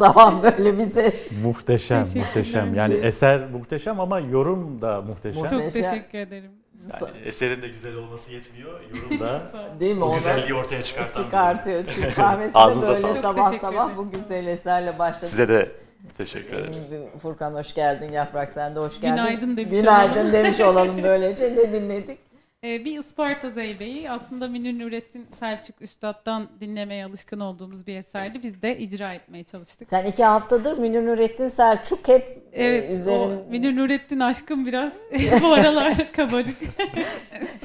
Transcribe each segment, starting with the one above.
Zaman böyle bir ses. Muhteşem, muhteşem. Yani eser muhteşem ama yorum da muhteşem. Muhteşem. Çok teşekkür ederim. Yani eserin de güzel olması yetmiyor. Yorum da Değil mi? o Onu güzelliği ortaya çıkartan. çıkartıyor. Türk kahvesi de Ağzınıza böyle sağlık. sabah Teşekkür sabah ederim. bu güzel eserle başladı. Size de teşekkür ederiz. Furkan hoş geldin. Yaprak sen de hoş geldin. Günaydın demiş Günaydın olalım. demiş olalım böylece. Ne dinledik? Ee, bir Isparta Zeybe'yi aslında Münir Nurettin Selçuk Üstad'dan dinlemeye alışkın olduğumuz bir eserdi. Biz de icra etmeye çalıştık. Sen iki haftadır Münir Nurettin Selçuk hep e, Evet, üzerin... o Münir Nurettin aşkım biraz bu aralar kabarık.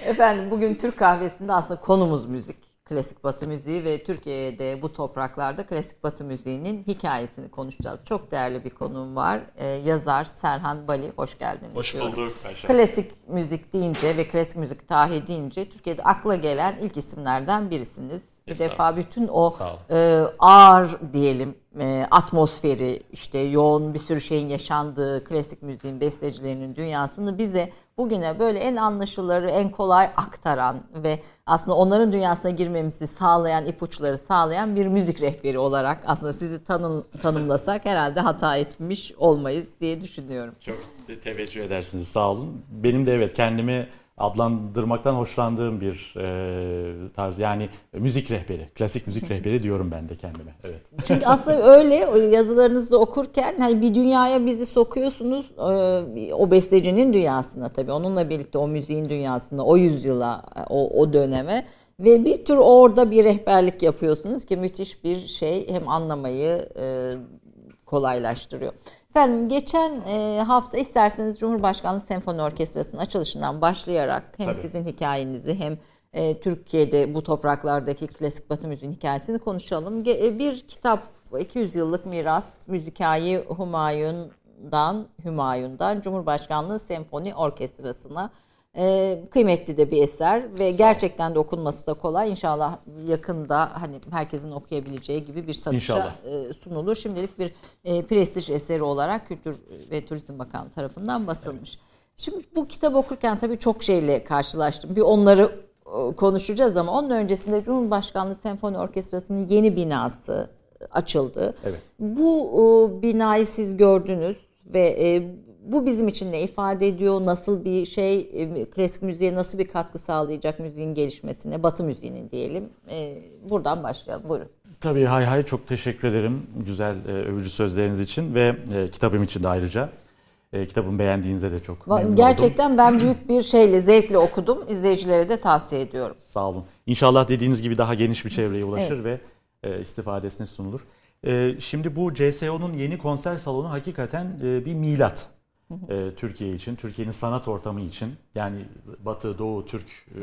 Efendim bugün Türk kahvesinde aslında konumuz müzik. Klasik Batı müziği ve Türkiye'de bu topraklarda klasik Batı müziğinin hikayesini konuşacağız. Çok değerli bir konuğum var. Ee, yazar Serhan Bali. Hoş geldiniz. Hoş diyorum. bulduk Ayşe. Klasik müzik deyince ve klasik müzik tarihi deyince Türkiye'de akla gelen ilk isimlerden birisiniz. Bir defa bütün o e, ağır diyelim e, atmosferi işte yoğun bir sürü şeyin yaşandığı klasik müziğin bestecilerinin dünyasını bize bugüne böyle en anlaşılır en kolay aktaran ve aslında onların dünyasına girmemizi sağlayan ipuçları sağlayan bir müzik rehberi olarak aslında sizi tanım, tanımlasak herhalde hata etmiş olmayız diye düşünüyorum. Çok teveccüh edersiniz. Sağ olun. Benim de evet kendimi adlandırmaktan hoşlandığım bir e, tarz. Yani müzik rehberi, klasik müzik rehberi diyorum ben de kendime. Evet. Çünkü aslında öyle yazılarınızda okurken hani bir dünyaya bizi sokuyorsunuz e, o bestecinin dünyasına tabii onunla birlikte o müziğin dünyasına o yüzyıla o, o döneme ve bir tür orada bir rehberlik yapıyorsunuz ki müthiş bir şey hem anlamayı e, kolaylaştırıyor. Efendim geçen e, hafta isterseniz Cumhurbaşkanlığı Senfoni Orkestrası'nın açılışından başlayarak hem Tabii. sizin hikayenizi hem e, Türkiye'de bu topraklardaki klasik batı müziğin hikayesini konuşalım. Ge- e, Bir kitap 200 yıllık miras müzikayı Humayun'dan Hümayun'dan Cumhurbaşkanlığı Senfoni Orkestrası'na e, kıymetli de bir eser ve gerçekten de okunması da kolay. İnşallah yakında hani herkesin okuyabileceği gibi bir satışa e, sunulur. Şimdilik bir e, prestij eseri olarak Kültür ve Turizm Bakanlığı tarafından basılmış. Şimdi bu kitabı okurken tabii çok şeyle karşılaştım. Bir onları e, konuşacağız ama onun öncesinde Cumhurbaşkanlığı Senfoni Orkestrası'nın yeni binası açıldı. Evet. Bu e, binayı siz gördünüz ve e, bu bizim için ne ifade ediyor? Nasıl bir şey? e, klasik müziğe nasıl bir katkı sağlayacak müziğin gelişmesine? Batı müziğinin diyelim. E, buradan başlayalım. Buyurun. Tabii hay hay çok teşekkür ederim güzel e, övücü sözleriniz için ve e, kitabım için de ayrıca. E, kitabımı beğendiğinize de çok memnun oldum. Gerçekten ben büyük bir şeyle, zevkle okudum. İzleyicilere de tavsiye ediyorum. Sağ olun. İnşallah dediğiniz gibi daha geniş bir çevreye ulaşır ve e, istifadesine sunulur. E, şimdi bu CSO'nun yeni konser salonu hakikaten e, bir milat. E, Türkiye için, Türkiye'nin sanat ortamı için. Yani Batı, Doğu, Türk e,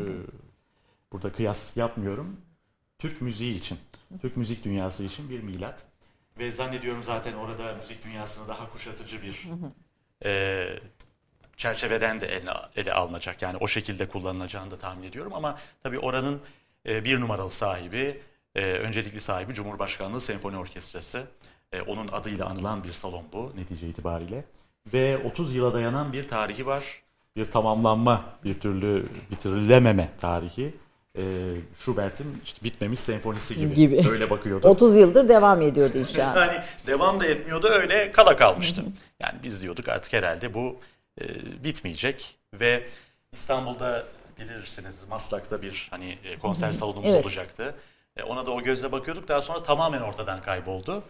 burada kıyas yapmıyorum. Türk müziği için, Türk müzik dünyası için bir milat. Ve zannediyorum zaten orada müzik dünyasını daha kuşatıcı bir e, çerçeveden de ele, ele alınacak. Yani o şekilde kullanılacağını da tahmin ediyorum ama tabii oranın e, bir numaralı sahibi, e, öncelikli sahibi Cumhurbaşkanlığı Senfoni Orkestrası. E, onun adıyla anılan bir salon bu netice itibariyle. Ve 30 yıla dayanan bir tarihi var. Bir tamamlanma, bir türlü bitirilememe tarihi. E, Schubert'in işte bitmemiş senfonisi gibi, Gibi. öyle bakıyordu. 30 yıldır devam ediyordu inşallah. Yani devam da etmiyordu öyle kala kalmıştı. Yani biz diyorduk artık herhalde bu e, bitmeyecek ve İstanbul'da bilirsiniz Maslak'ta bir hani e, konser salonumuz Evet. olacaktı. E, ona da o gözle bakıyorduk. Daha sonra tamamen ortadan kayboldu.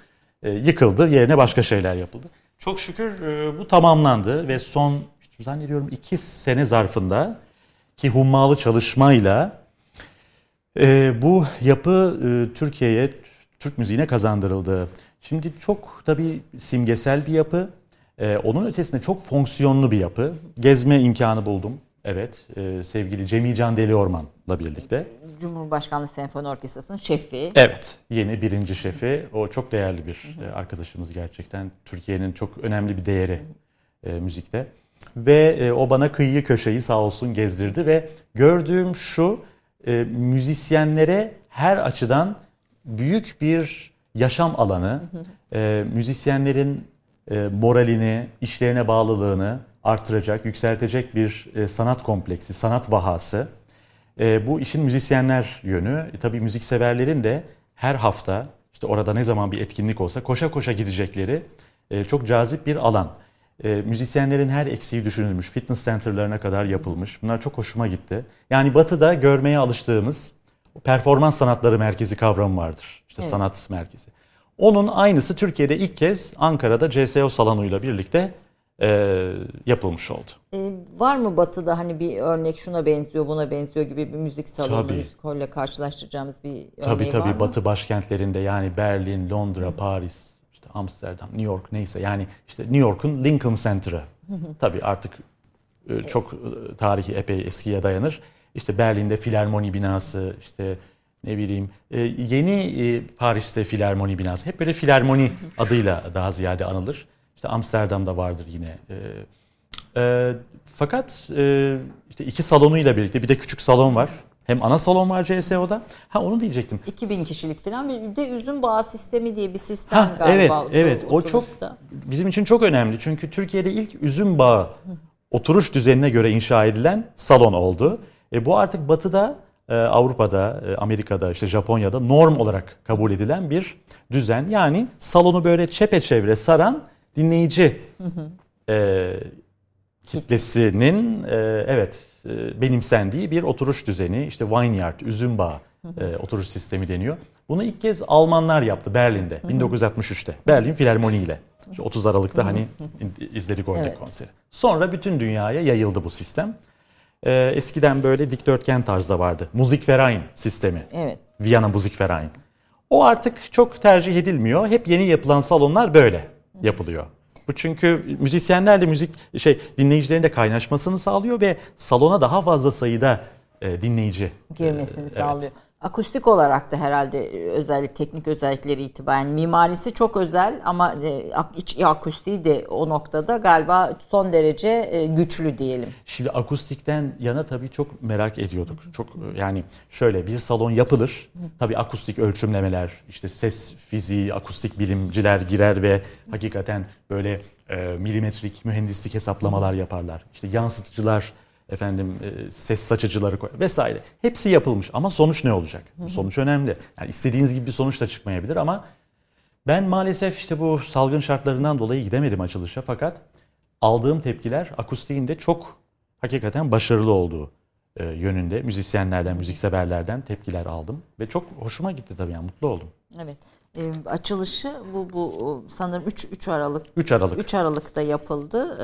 E, yıkıldı. Yerine başka şeyler yapıldı. Çok şükür e, bu tamamlandı ve son zannediyorum iki sene zarfında ki hummalı çalışmayla e, bu yapı e, Türkiye'ye, Türk müziğine kazandırıldı. Şimdi çok tabii simgesel bir yapı. E, onun ötesinde çok fonksiyonlu bir yapı. Gezme imkanı buldum. Evet, sevgili Cemil Can Deliorman'la birlikte. Cumhurbaşkanlığı Senfoni Orkestrası'nın şefi. Evet, yeni birinci şefi. O çok değerli bir e, arkadaşımız gerçekten. Türkiye'nin çok önemli bir değeri e, müzikte. Ve e, o bana kıyıyı köşeyi sağ olsun gezdirdi ve gördüğüm şu e, müzisyenlere her açıdan büyük bir yaşam alanı, e, müzisyenlerin e, moralini, işlerine bağlılığını artıracak, yükseltecek bir e, sanat kompleksi, sanat vahası. E, bu işin müzisyenler yönü. E, tabii müzikseverlerin de her hafta işte orada ne zaman bir etkinlik olsa koşa koşa gidecekleri e, çok cazip bir alan. E, müzisyenlerin her eksiği düşünülmüş, fitness centerlarına kadar yapılmış. Bunlar çok hoşuma gitti. Yani Batı'da görmeye alıştığımız performans sanatları merkezi kavramı vardır. İşte Evet. sanat merkezi. Onun aynısı Türkiye'de ilk kez Ankara'da CSO salonuyla birlikte e, yapılmış oldu. Ee, var mı Batı'da hani bir örnek şuna benziyor buna benziyor gibi bir müzik salonu, Tabii. müzik holle karşılaştıracağımız bir örneği Tabii var tabii mı? Batı başkentlerinde yani Berlin, Londra, Paris, işte Amsterdam, New York neyse yani işte New York'un Lincoln Center'ı. tabii artık e, çok e, tarihi epey eskiye dayanır. İşte Berlin'de filarmoni binası, işte ne bileyim e, yeni e, Paris'te filarmoni binası. Hep böyle filarmoni adıyla daha ziyade anılır. İşte Amsterdam'da vardır yine. E, e, fakat e, işte iki salonuyla birlikte bir de küçük salon var. Hem ana salon var CSO'da. Ha onu diyecektim. 2000 kişilik falan bir de üzüm bağı sistemi diye bir sistem Ha, galiba. evet, evet. O çok bizim için çok önemli. Çünkü Türkiye'de ilk üzüm bağı oturuş düzenine göre inşa edilen salon oldu. E, bu artık Batı'da, e, Avrupa'da, e, Amerika'da, işte Japonya'da norm olarak kabul edilen bir düzen. Yani salonu böyle çepeçevre saran dinleyici e, kitlesinin e, evet e, benimsendiği bir oturuş düzeni. İşte Vineyard, üzüm bağı e, oturuş sistemi deniyor. Bunu ilk kez Almanlar yaptı Berlin'de 1963'te. Berlin Filarmoni ile. İşte 30 Aralık'ta hani izledik oradaki Evet. konseri. Sonra bütün dünyaya yayıldı bu sistem. E, eskiden böyle dikdörtgen tarzda vardı. Musikverein sistemi. Evet. Viyana Musikverein. O artık çok tercih edilmiyor. Hep yeni yapılan salonlar böyle yapılıyor. Bu çünkü müzisyenlerle müzik şey dinleyicilerin de kaynaşmasını sağlıyor ve salona daha fazla sayıda e, dinleyici girmesini e, evet. sağlıyor. Akustik olarak da herhalde e, özellik teknik özellikleri itibaren mimarisi çok özel ama e, iç akustiği de o noktada galiba son derece e, güçlü diyelim. Şimdi akustikten yana tabii çok merak ediyorduk. Çok yani şöyle bir salon yapılır. Tabii akustik ölçümlemeler, işte ses fiziği, akustik bilimciler girer ve hakikaten böyle e, milimetrik mühendislik hesaplamalar yaparlar. İşte yansıtıcılar, efendim e, ses saçıcıları koy vesaire. Hepsi yapılmış ama sonuç ne olacak? Bu Sonuç önemli. Yani istediğiniz gibi bir sonuç da çıkmayabilir ama ben maalesef işte bu salgın şartlarından dolayı gidemedim açılışa fakat aldığım tepkiler akustiğin de çok hakikaten başarılı olduğu e, yönünde müzisyenlerden, müzikseverlerden tepkiler aldım ve çok hoşuma gitti tabii yani mutlu oldum. Evet. E, açılışı bu bu sanırım 3 3 Aralık 3 Aralık. 3 Aralık'ta yapıldı.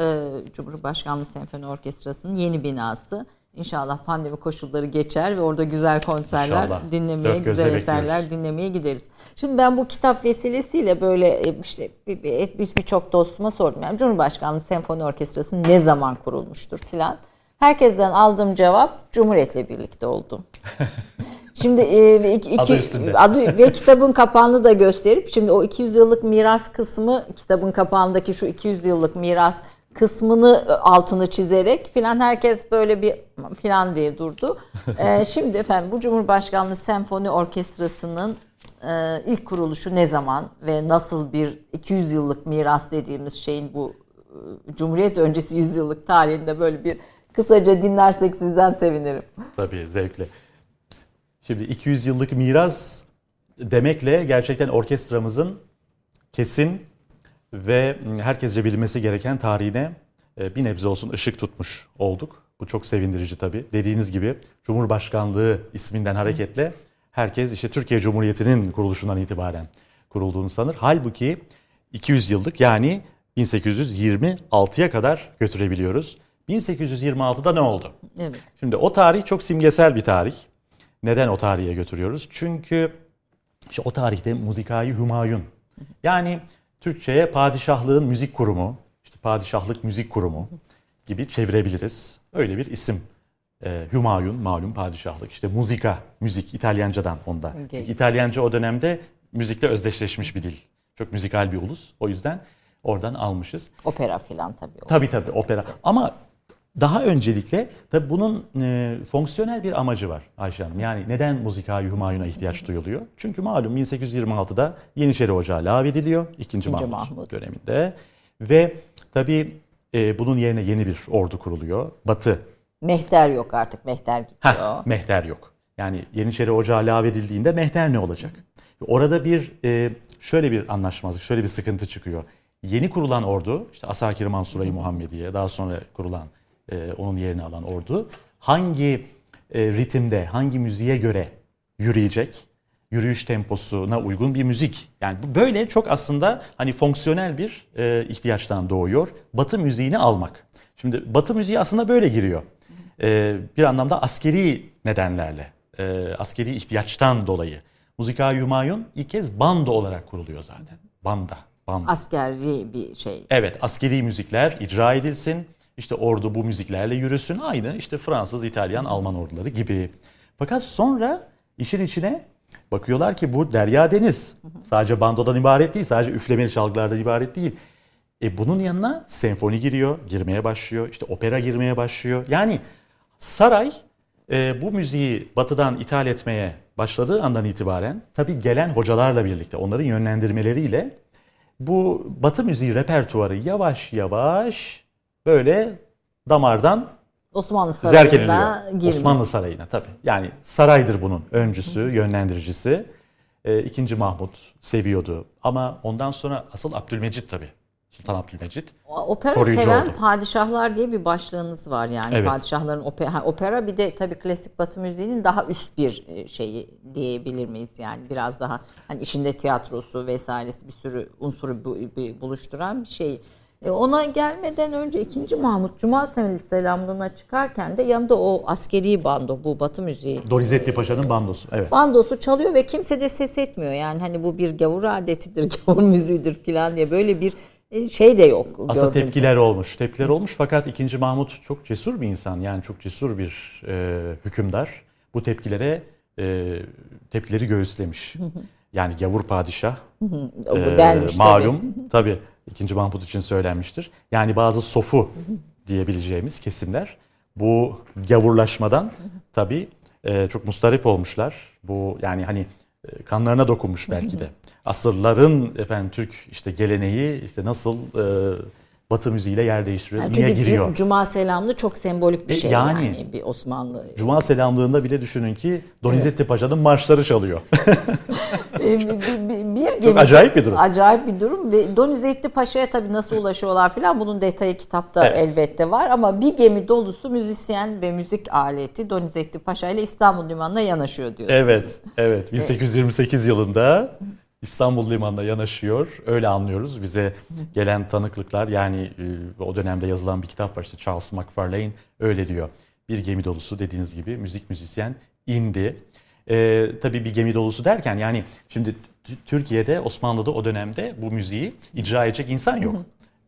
E, Cumhurbaşkanlığı Senfoni Orkestrası'nın yeni binası. İnşallah pandemi koşulları geçer ve orada güzel konserler İnşallah. dinlemeye, Dört güzel eserler bekliyoruz. dinlemeye gideriz. Şimdi ben bu kitap vesilesiyle böyle işte bir- bir- bir- birçok dostuma sordum. Yani Cumhurbaşkanlığı Senfoni Orkestrası ne zaman kurulmuştur filan. Herkesten aldığım cevap Cumhuriyet'le birlikte oldu. Şimdi e, iki, Adı üstünde. adı ve kitabın kapağını da gösterip şimdi o 200 yıllık miras kısmı kitabın kapağındaki şu 200 yıllık miras kısmını e, altını çizerek filan herkes böyle bir filan diye durdu. Ee, şimdi efendim bu Cumhurbaşkanlığı Senfoni Orkestrası'nın e, ilk kuruluşu ne zaman ve nasıl bir 200 yıllık miras dediğimiz şeyin bu e, Cumhuriyet öncesi 100 yıllık tarihinde böyle bir kısaca dinlersek sizden sevinirim. Tabii zevkle. Şimdi 200 yıllık miras demekle gerçekten orkestramızın kesin ve herkesce bilmesi gereken tarihine e, bir nebze olsun ışık tutmuş olduk. Bu çok sevindirici tabii. Dediğiniz gibi Cumhurbaşkanlığı isminden hareketle herkes işte Türkiye Cumhuriyeti'nin kuruluşundan itibaren kurulduğunu sanır. Halbuki 200 yıllık yani 1826'ya kadar götürebiliyoruz. 1826'da ne oldu? Evet. Şimdi o tarih çok simgesel bir tarih. Neden o tarihe götürüyoruz? Çünkü işte o tarihte Muzikai Hümayun. Yani Türkçe'ye padişahlığın müzik kurumu, işte padişahlık müzik kurumu gibi çevirebiliriz. Öyle bir isim. Ee, Hümayun malum padişahlık. İşte muzika, müzik İtalyancadan onda. Okay. Çünkü İtalyanca o dönemde müzikle özdeşleşmiş bir dil. Çok müzikal bir ulus. O yüzden oradan almışız. Opera filan tabii. Tabii tabii opera. Ama daha öncelikle tabii bunun e, fonksiyonel bir amacı var Ayşe Hanım. Yani neden Musika-i Humayun'a ihtiyaç duyuluyor? Çünkü malum 1826'da Yeniçeri Ocağı lağvediliyor. 2. Mahmut, Mahmut. döneminde. Ve tabii e, bunun yerine yeni bir ordu kuruluyor. Batı Mehter yok artık. Mehter gidiyor. Heh, mehter yok. Yani Yeniçeri Ocağı lağvedildiğinde mehter ne olacak? Orada bir e, şöyle bir anlaşmazlık, şöyle bir sıkıntı çıkıyor. Yeni kurulan ordu, işte Asakir Mansura-i Muhammediye, daha sonra kurulan, e, onun yerini alan ordu hangi e, ritimde, hangi müziğe göre yürüyecek? Yürüyüş temposuna uygun bir müzik. Yani bu böyle çok aslında hani fonksiyonel bir e, ihtiyaçtan doğuyor. Batı müziğini almak. Şimdi Batı müziği aslında böyle giriyor. E, bir anlamda askeri nedenlerle, e, askeri ihtiyaçtan dolayı. Musika Humayun ilk kez bando olarak kuruluyor zaten. Banda, banda. Askeri bir şey. Evet, askeri müzikler icra edilsin. İşte ordu bu müziklerle yürüsün. Aynı işte Fransız, İtalyan, Alman orduları gibi. Fakat sonra işin içine bakıyorlar ki bu derya deniz. Sadece bandodan ibaret değil, sadece üflemeli çalgılardan ibaret değil. E bunun yanına senfoni giriyor, girmeye başlıyor. İşte opera girmeye başlıyor. Yani saray e, bu müziği batıdan ithal etmeye başladığı andan itibaren tabii gelen hocalarla birlikte onların yönlendirmeleriyle bu batı müziği repertuarı yavaş yavaş böyle damardan Osmanlı. Sarayı'na girmiyor. Osmanlı Sarayı'na tabii. Yani saraydır bunun öncüsü, yönlendiricisi. E, ikinci Mahmut seviyordu. Ama ondan sonra asıl Abdülmecit tabii. Sultan Abdülmecit. Opera koruyucu seven oldu. padişahlar diye bir başlığınız var yani Evet. padişahların opera, ha, opera bir de tabii klasik batı müziğinin daha üst bir e, şeyi diyebilir miyiz yani biraz daha hani işinde tiyatrosu vesairesi bir sürü unsuru bu, bir buluşturan bir şey. E, ona gelmeden önce 2. Mahmut Cuma Selamlığı'na çıkarken de yanında o askeri bando bu batı müziği Donizetti Paşa'nın bandosu. Evet. bandosu çalıyor ve kimse de ses etmiyor. Yani hani bu bir gavur adetidir, gavur müziğidir filan diye böyle bir e, şey de yok. Aslında gördüğüm tepkiler olmuş. Tepkiler olmuş fakat 2. Mahmut çok cesur bir insan. Yani çok cesur bir e, hükümdar. Bu tepkilere e, tepkileri göğüslemiş. Yani gavur padişah e, denmiş tabii. malum tabii 2. Mahmut için söylenmiştir. Yani bazı sofu diyebileceğimiz kesimler bu gavurlaşmadan tabii e, çok mustarip olmuşlar. Bu yani hani e, kanlarına dokunmuş belki de. Asırların efendim Türk işte geleneği işte nasıl e, Batı müziğiyle yer değiştiriyor, Yani niye giriyor? Cu- Cuma selamlı çok sembolik bir E, şey yani. yani, bir Osmanlı. Cuma selamlığında bile düşünün ki Donizetti Paşa'nın marşları çalıyor. E, bir, bir, bir gemi- acayip bir durum. Acayip bir durum ve Donizetti Paşa'ya tabii nasıl ulaşıyorlar filan bunun detayı kitapta Evet. elbette var ama bir gemi dolusu müzisyen ve müzik aleti Donizetti Paşa ile İstanbul Limanı'na yanaşıyor diyorsunuz. Evet, evet. 1828 yılında İstanbul Limanı'na yanaşıyor. Öyle anlıyoruz. Bize gelen tanıklıklar yani e, o dönemde yazılan bir kitap var işte Charles McFarlane öyle diyor. Bir gemi dolusu dediğiniz gibi müzik müzisyen indi. E, tabii bir gemi dolusu derken yani şimdi Türkiye'de Osmanlı'da o dönemde bu müziği icra edecek insan yok.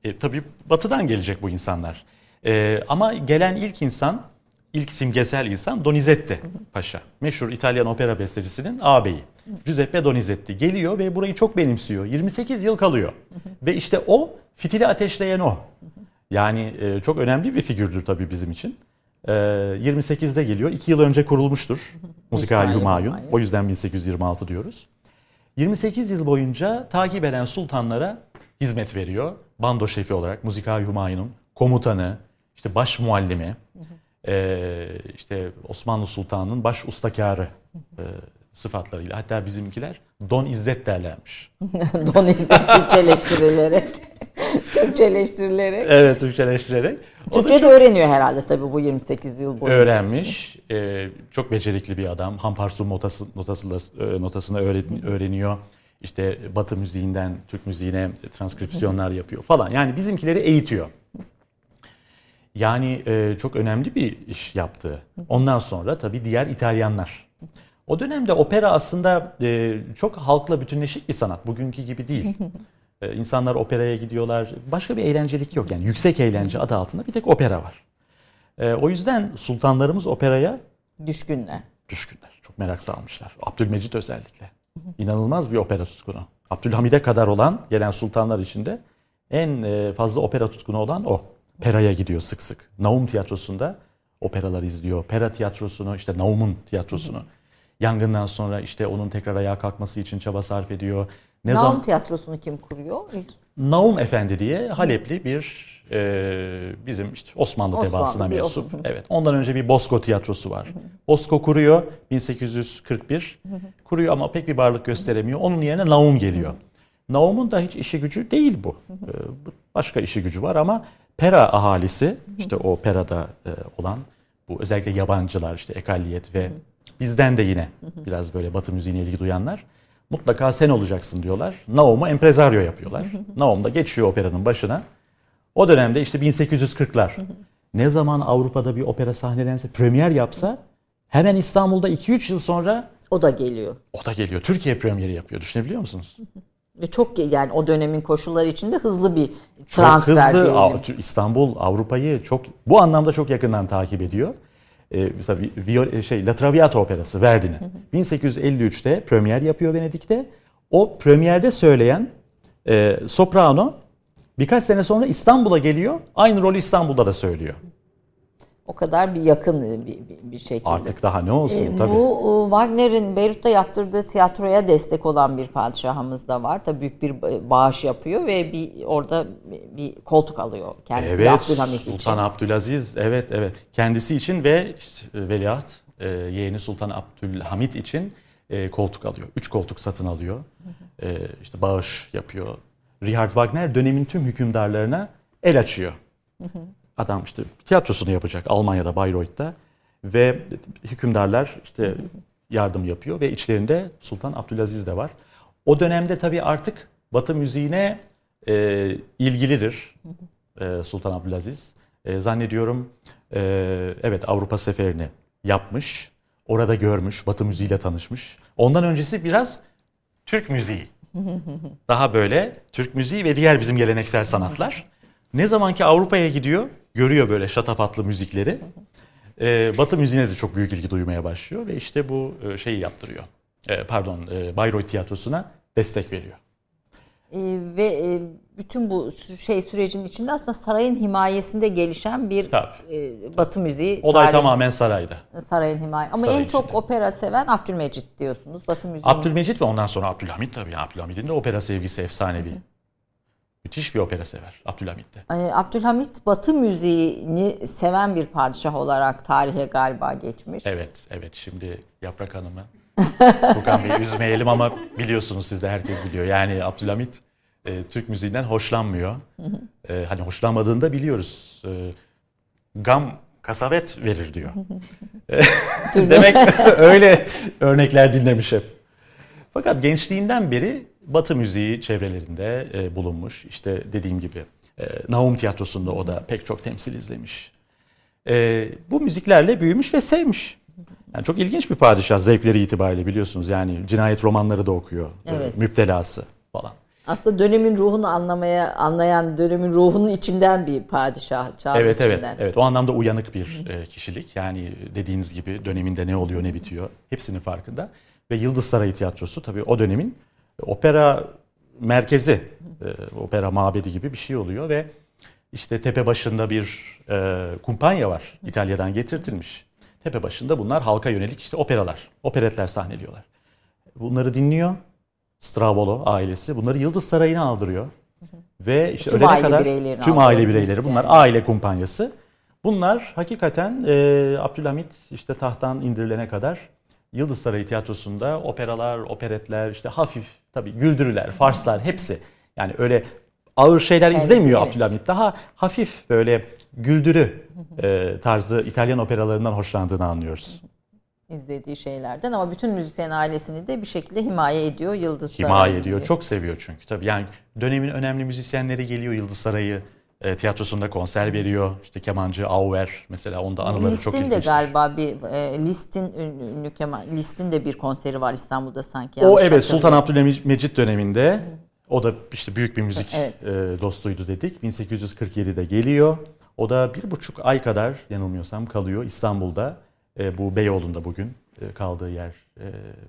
E, tabii batıdan gelecek bu insanlar. E, ama gelen ilk insan İlk simgesel insan Donizetti Paşa. Meşhur İtalyan opera bestecisinin ağabeyi. Giuseppe Donizetti geliyor ve burayı çok benimsiyor. 28 yıl kalıyor. ve işte o fitili ateşleyen o. Yani e, çok önemli bir figürdür tabii bizim için. E, 28'de geliyor. 2 yıl önce kurulmuştur. Musikal Humayun. O yüzden 1826 diyoruz. 28 yıl boyunca takip eden sultanlara hizmet veriyor. Bando şefi olarak Musikal Humayun'un komutanı, işte baş muallimi, e, işte Osmanlı Sultanı'nın baş ustakarı e, sıfatlarıyla. Hatta bizimkiler Don İzzet derlermiş. Donizet Türkçeleştirilerek. Türkçeleştirilerek. Evet Türkçeleştirerek. O Türkçe de öğreniyor herhalde tabii bu 28 yıl boyunca. öğrenmiş. E, çok becerikli bir adam. Hamparsu notası, notasıyla, e, notasını öğreniyor. İşte Batı müziğinden Türk müziğine transkripsiyonlar yapıyor falan. Yani bizimkileri eğitiyor. Yani e, çok önemli bir iş yaptı. Ondan sonra tabii diğer İtalyanlar. O dönemde opera aslında e, çok halkla bütünleşik bir sanat. Bugünkü gibi değil. E, insanlar operaya gidiyorlar. Başka bir eğlencelik yok. Yani yüksek eğlence adı altında bir tek opera var. E, o yüzden sultanlarımız operaya Düşkünler. düşkünler. Çok merak salmışlar. Abdülmecit özellikle. İnanılmaz bir opera tutkunu. Abdülhamid'e kadar olan gelen sultanlar içinde en e, fazla opera tutkunu olan o. Pera'ya gidiyor sık sık. Naum tiyatrosunda operalar izliyor. Pera tiyatrosunu, işte Naum'un tiyatrosunu. Yangından sonra işte onun tekrar ayağa kalkması için çaba sarf ediyor. Ne Naum zaman... tiyatrosunu kim kuruyor ilk? Naum Efendi diye Halepli bir e, bizim işte Osmanlı, Osmanlı tebaasına mensup. Evet. Ondan önce bir Bosko tiyatrosu var. Bosko kuruyor 1841. Kuruyor ama pek bir varlık gösteremiyor. Onun yerine Naum geliyor. Naum'un da hiç işi gücü değil bu. E, başka işi gücü var ama Pera ahalisi işte o Pera'da e, olan bu özellikle yabancılar işte ekalliyet ve bizden de yine biraz böyle batı müziğine ilgi duyanlar mutlaka sen olacaksın diyorlar. Naum'u empresario yapıyorlar. Naum da geçiyor operanın başına. O dönemde işte 1840'lar. ne zaman Avrupa'da bir opera sahnelense, premier yapsa hemen İstanbul'da 2-3 yıl sonra o da geliyor. O da geliyor. Türkiye premieri yapıyor. Düşünebiliyor musunuz? Ve çok yani o dönemin koşulları içinde hızlı bir transfer. Çok hızlı. Diyelim. İstanbul Avrupa'yı çok bu anlamda çok yakından takip ediyor. Ee, mesela Viol, şey La Traviata operası Verdi'nin. 1853'te premier yapıyor Venedik'te. O premierde söyleyen e, soprano birkaç sene sonra İstanbul'a geliyor. Aynı rolü İstanbul'da da söylüyor. O kadar bir yakın bir, bir, bir şekilde. Artık daha ne olsun e, tabii. Bu Wagner'in Beyrut'ta yaptırdığı tiyatroya destek olan bir padişahımız da var. Tabii büyük bir bağış yapıyor ve bir orada bir koltuk alıyor kendisi evet, Abdülhamit için. Sultan Abdülaziz evet evet kendisi için ve işte, veliaht e, yeğeni Sultan Abdülhamit için e, koltuk alıyor. Üç koltuk satın alıyor. E, işte bağış yapıyor. Richard Wagner dönemin tüm hükümdarlarına el açıyor. Adam işte tiyatrosunu yapacak Almanya'da Bayreuth'ta ve hükümdarlar işte yardım yapıyor ve içlerinde Sultan Abdülaziz de var. O dönemde tabii artık Batı müziğine e, ilgilidir e, Sultan Abdülaziz. E, zannediyorum e, evet Avrupa seferini yapmış, orada görmüş, Batı müziğiyle tanışmış. Ondan öncesi biraz Türk müziği. Daha böyle Türk müziği ve diğer bizim geleneksel sanatlar. Ne zaman ki Avrupa'ya gidiyor görüyor böyle şatafatlı müzikleri. Ee, Batı müziğine de çok büyük ilgi duymaya başlıyor ve işte bu e, şeyi yaptırıyor. E, pardon, e, Bayreuth tiyatrosuna destek veriyor. E, ve e, bütün bu şey sürecin içinde aslında sarayın himayesinde gelişen bir e, Batı müziği. Olay tarih, tamamen sarayda. Sarayın himaye. Ama Saray en çok içinde. opera seven Abdülmecit diyorsunuz. Batı müziği. Abdülmecit ve ondan sonra Abdülhamit tabii. Abdülhamit'in de opera sevgisi efsanevi. Hı. Müthiş bir opera sever Abdülhamit de. Abdülhamit Batı müziğini seven bir padişah olarak tarihe galiba geçmiş. Evet, evet. Şimdi Yaprak Hanım'ı Furkan Bey'i üzmeyelim ama biliyorsunuz siz de herkes biliyor. Yani Abdülhamit e, Türk müziğinden hoşlanmıyor. E, hani hoşlanmadığını da biliyoruz. E, gam kasavet verir diyor. Demek öyle örnekler dinlemiş hep. Fakat gençliğinden beri Batı müziği çevrelerinde e, bulunmuş. İşte dediğim gibi e, Naum Tiyatrosu'nda o da pek çok temsil izlemiş. E, bu müziklerle büyümüş ve sevmiş. Yani çok ilginç bir padişah zevkleri itibariyle biliyorsunuz. Yani cinayet romanları da okuyor. E, evet. müptelası falan. Aslında dönemin ruhunu anlamaya anlayan dönemin ruhunun içinden bir padişah. Evet içinden. evet evet. O anlamda uyanık bir e, kişilik. Yani dediğiniz gibi döneminde ne oluyor ne bitiyor hepsinin farkında. Ve Yıldız Sarayı Tiyatrosu tabii o dönemin opera merkezi, e, opera mabedi gibi bir şey oluyor ve işte tepe başında bir e, kumpanya var İtalya'dan getirtilmiş. Tepe başında bunlar halka yönelik işte operalar, operetler sahneliyorlar. Bunları dinliyor Stravolo ailesi. Bunları Yıldız Sarayı'na aldırıyor. Ve işte tüm öğlene kadar tüm aile bireyleri bunlar yani. aile kumpanyası. Bunlar hakikaten e, Abdülhamit işte tahttan indirilene kadar Yıldız Sarayı Tiyatrosu'nda operalar, operetler, işte hafif tabii güldürüler, farslar hepsi. Yani öyle ağır şeyler evet, izlemiyor evet. Abdülhamit. Daha hafif böyle güldürü e, tarzı İtalyan operalarından hoşlandığını anlıyoruz. İzlediği şeylerden ama bütün müzisyen ailesini de bir şekilde himaye ediyor Yıldız Sarayı. Himaye ediyor. Çok seviyor çünkü tabii. Yani dönemin önemli müzisyenleri geliyor Yıldız Sarayı e, tiyatrosunda konser veriyor. İşte kemancı Auer mesela onda anıları List'in çok ilginçtir. Listin de galiba bir e, List'in ünlü keman List'in de bir konseri var İstanbul'da sanki. O evet Sultan Abdülhamit döneminde. Hı. O da işte büyük bir müzik evet. e, dostuydu dedik. 1847'de geliyor. O da bir buçuk ay kadar yanılmıyorsam kalıyor İstanbul'da. E, bu Beyoğlu'nda bugün e, kaldığı yer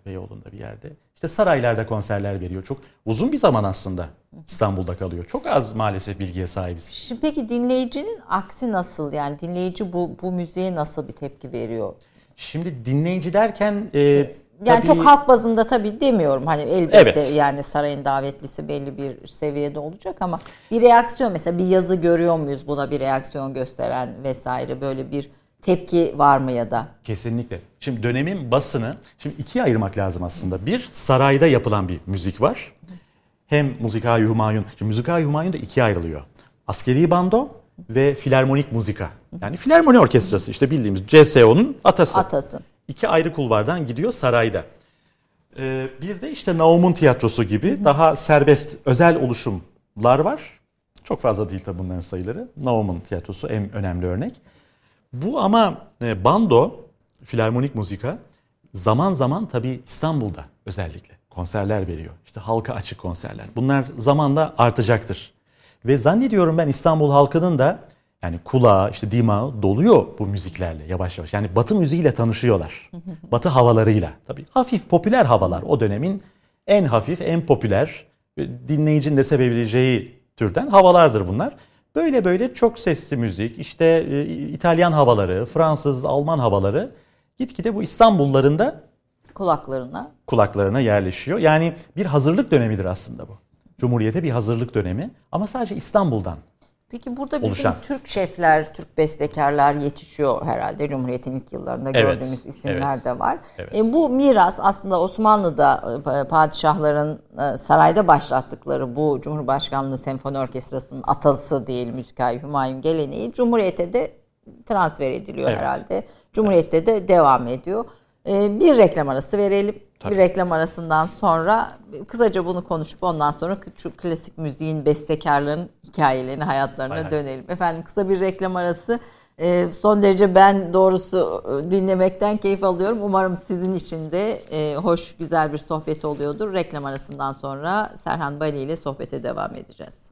Beyoğlu'nda bir yerde. İşte saraylarda konserler veriyor. Çok uzun bir zaman aslında İstanbul'da kalıyor. Çok az maalesef bilgiye sahibiz. Şimdi peki dinleyicinin aksi nasıl? Yani dinleyici bu bu müziğe nasıl bir tepki veriyor? Şimdi dinleyici derken e, Yani tabii- çok halk bazında tabii demiyorum. Hani elbette Evet. yani sarayın davetlisi belli bir seviyede olacak ama bir reaksiyon mesela bir yazı görüyor muyuz buna bir reaksiyon gösteren vesaire böyle bir tepki var mı ya da? Kesinlikle. Şimdi dönemin basını şimdi ikiye ayırmak lazım aslında. Bir sarayda yapılan bir müzik var. Hem Musika-i Humayun. Şimdi Humayun da ikiye ayrılıyor. Askeri bando ve filarmonik muzika. Yani filarmoni orkestrası işte bildiğimiz CSO'nun atası. Atası. İki ayrı kulvardan gidiyor sarayda. Ee, bir de işte Naum'un tiyatrosu gibi daha serbest özel oluşumlar var. Çok fazla değil tabi bunların sayıları. Naum'un tiyatrosu en önemli örnek. Bu ama e, bando, filarmonik muzika zaman zaman tabi İstanbul'da özellikle konserler veriyor. İşte halka açık konserler. Bunlar zamanla artacaktır. Ve zannediyorum ben İstanbul halkının da yani kulağı, işte dimağı doluyor bu müziklerle yavaş yavaş. Yani batı müziğiyle tanışıyorlar. batı havalarıyla. Tabii hafif popüler havalar. O dönemin en hafif, en popüler e, dinleyicinin de sevebileceği türden havalardır bunlar. Böyle böyle çok sesli müzik, işte e, İtalyan havaları, Fransız, Alman havaları gitgide bu İstanbulluların da Kulaklarına. kulaklarına yerleşiyor. Yani bir hazırlık dönemidir aslında bu. Cumhuriyete bir hazırlık dönemi ama sadece İstanbul'dan. Peki burada bizim Oluşan. Türk şefler, Türk bestekarlar yetişiyor herhalde. Cumhuriyet'in ilk yıllarında Evet, gördüğümüz isimler evet, de var. evet. E, bu miras aslında Osmanlı'da e, padişahların e, sarayda başlattıkları bu Cumhurbaşkanlığı Senfoni Orkestrası'nın atası değil Müzikay Hümayun geleneği Cumhuriyet'e de transfer ediliyor Evet. herhalde. Cumhuriyet'te de devam ediyor. E, bir reklam arası verelim. Tabii. Bir reklam arasından sonra kısaca bunu konuşup ondan sonra şu klasik müziğin bestekarların hikayelerine, hayatlarına Hay dönelim. Efendim kısa bir reklam arası. E, son derece ben doğrusu e, dinlemekten keyif alıyorum. Umarım sizin için de e, hoş, güzel bir sohbet oluyordur. Reklam arasından sonra Serhan Bali ile sohbete devam edeceğiz.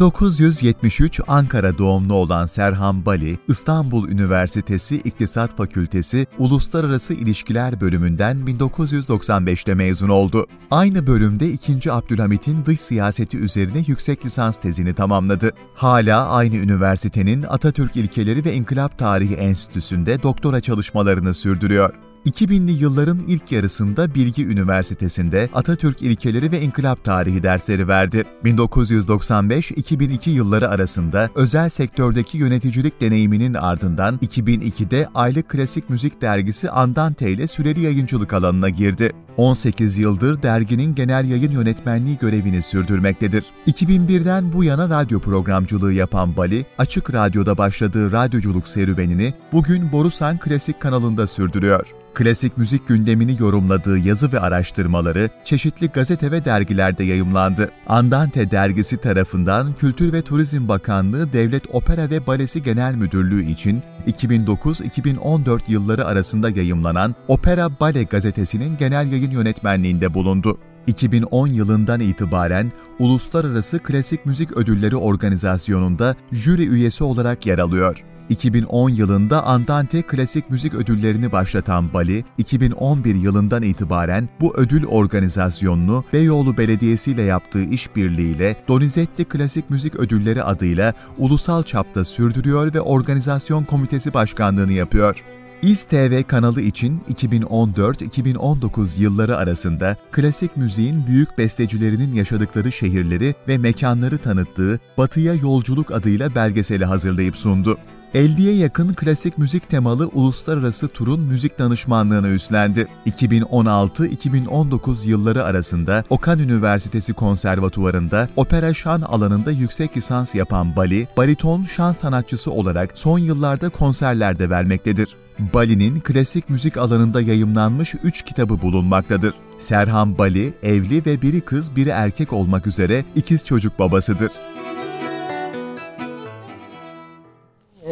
1973 Ankara doğumlu olan Serhan Bali, İstanbul Üniversitesi İktisat Fakültesi Uluslararası İlişkiler bölümünden 1995'te mezun oldu. Aynı bölümde 2. Abdülhamit'in dış siyaseti üzerine yüksek lisans tezini tamamladı. Hala aynı üniversitenin Atatürk İlkeleri ve İnkılap Tarihi Enstitüsü'nde doktora çalışmalarını sürdürüyor. 2000'li yılların ilk yarısında Bilgi Üniversitesi'nde Atatürk İlkeleri ve İnkılap Tarihi dersleri verdi. 1995-2002 yılları arasında özel sektördeki yöneticilik deneyiminin ardından 2002'de aylık klasik müzik dergisi Andante ile süreli yayıncılık alanına girdi. 18 yıldır derginin genel yayın yönetmenliği görevini sürdürmektedir. 2001'den bu yana radyo programcılığı yapan Bali, Açık Radyo'da başladığı radyoculuk serüvenini bugün Borusan Klasik kanalında sürdürüyor. Klasik müzik gündemini yorumladığı yazı ve araştırmaları çeşitli gazete ve dergilerde yayımlandı. Andante dergisi tarafından Kültür ve Turizm Bakanlığı Devlet Opera ve Balesi Genel Müdürlüğü için 2009-2014 yılları arasında yayımlanan Opera Bale gazetesinin genel yayın yönetmenliğinde bulundu. 2010 yılından itibaren Uluslararası Klasik Müzik Ödülleri Organizasyonu'nda jüri üyesi olarak yer alıyor. 2010 yılında Andante Klasik Müzik Ödülleri'ni başlatan Bali, 2011 yılından itibaren bu ödül organizasyonunu Beyoğlu Belediyesi ile yaptığı işbirliğiyle Donizetti Klasik Müzik Ödülleri adıyla ulusal çapta sürdürüyor ve organizasyon komitesi başkanlığını yapıyor. İz TV kanalı için 2014-2019 yılları arasında klasik müziğin büyük bestecilerinin yaşadıkları şehirleri ve mekanları tanıttığı Batıya Yolculuk adıyla belgeseli hazırlayıp sundu. 50'ye yakın klasik müzik temalı uluslararası turun müzik danışmanlığını üstlendi. 2016-2019 yılları arasında Okan Üniversitesi Konservatuvarı'nda opera şan alanında yüksek lisans yapan Bali, bariton şan sanatçısı olarak son yıllarda konserlerde vermektedir. Bali'nin klasik müzik alanında yayımlanmış 3 kitabı bulunmaktadır. Serhan Bali, evli ve biri kız biri erkek olmak üzere ikiz çocuk babasıdır.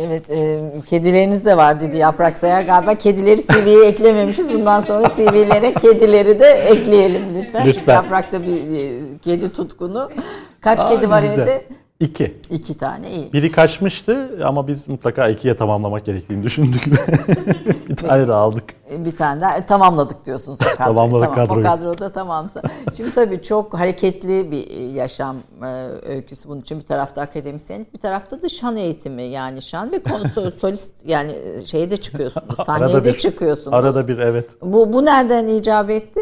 Evet, e, kedileriniz de var dedi Yaprak Sayar. Galiba kedileri CV'ye eklememişiz. Bundan sonra CV'lere kedileri de ekleyelim lütfen. Çünkü Lütfen. Yaprak'ta bir e, kedi tutkunu. Kaç Aa, kedi var güzel. evde? İki. İki tane iyi. Biri kaçmıştı ama biz mutlaka ikiye tamamlamak gerektiğini düşündük. bir tane de aldık. Bir tane daha e, tamamladık diyorsunuz o kadroyu. Tamamladık tamam, kadroyu. O kadroda tamamsa. Şimdi tabii çok hareketli bir e, yaşam e, öyküsü bunun için. Bir tarafta akademisyenlik, bir tarafta da şan eğitimi. Yani şan ve konsol, solist yani e, şeyde çıkıyorsunuz. Sahneye de çıkıyorsunuz. Arada bir evet. Bu, bu nereden icap etti?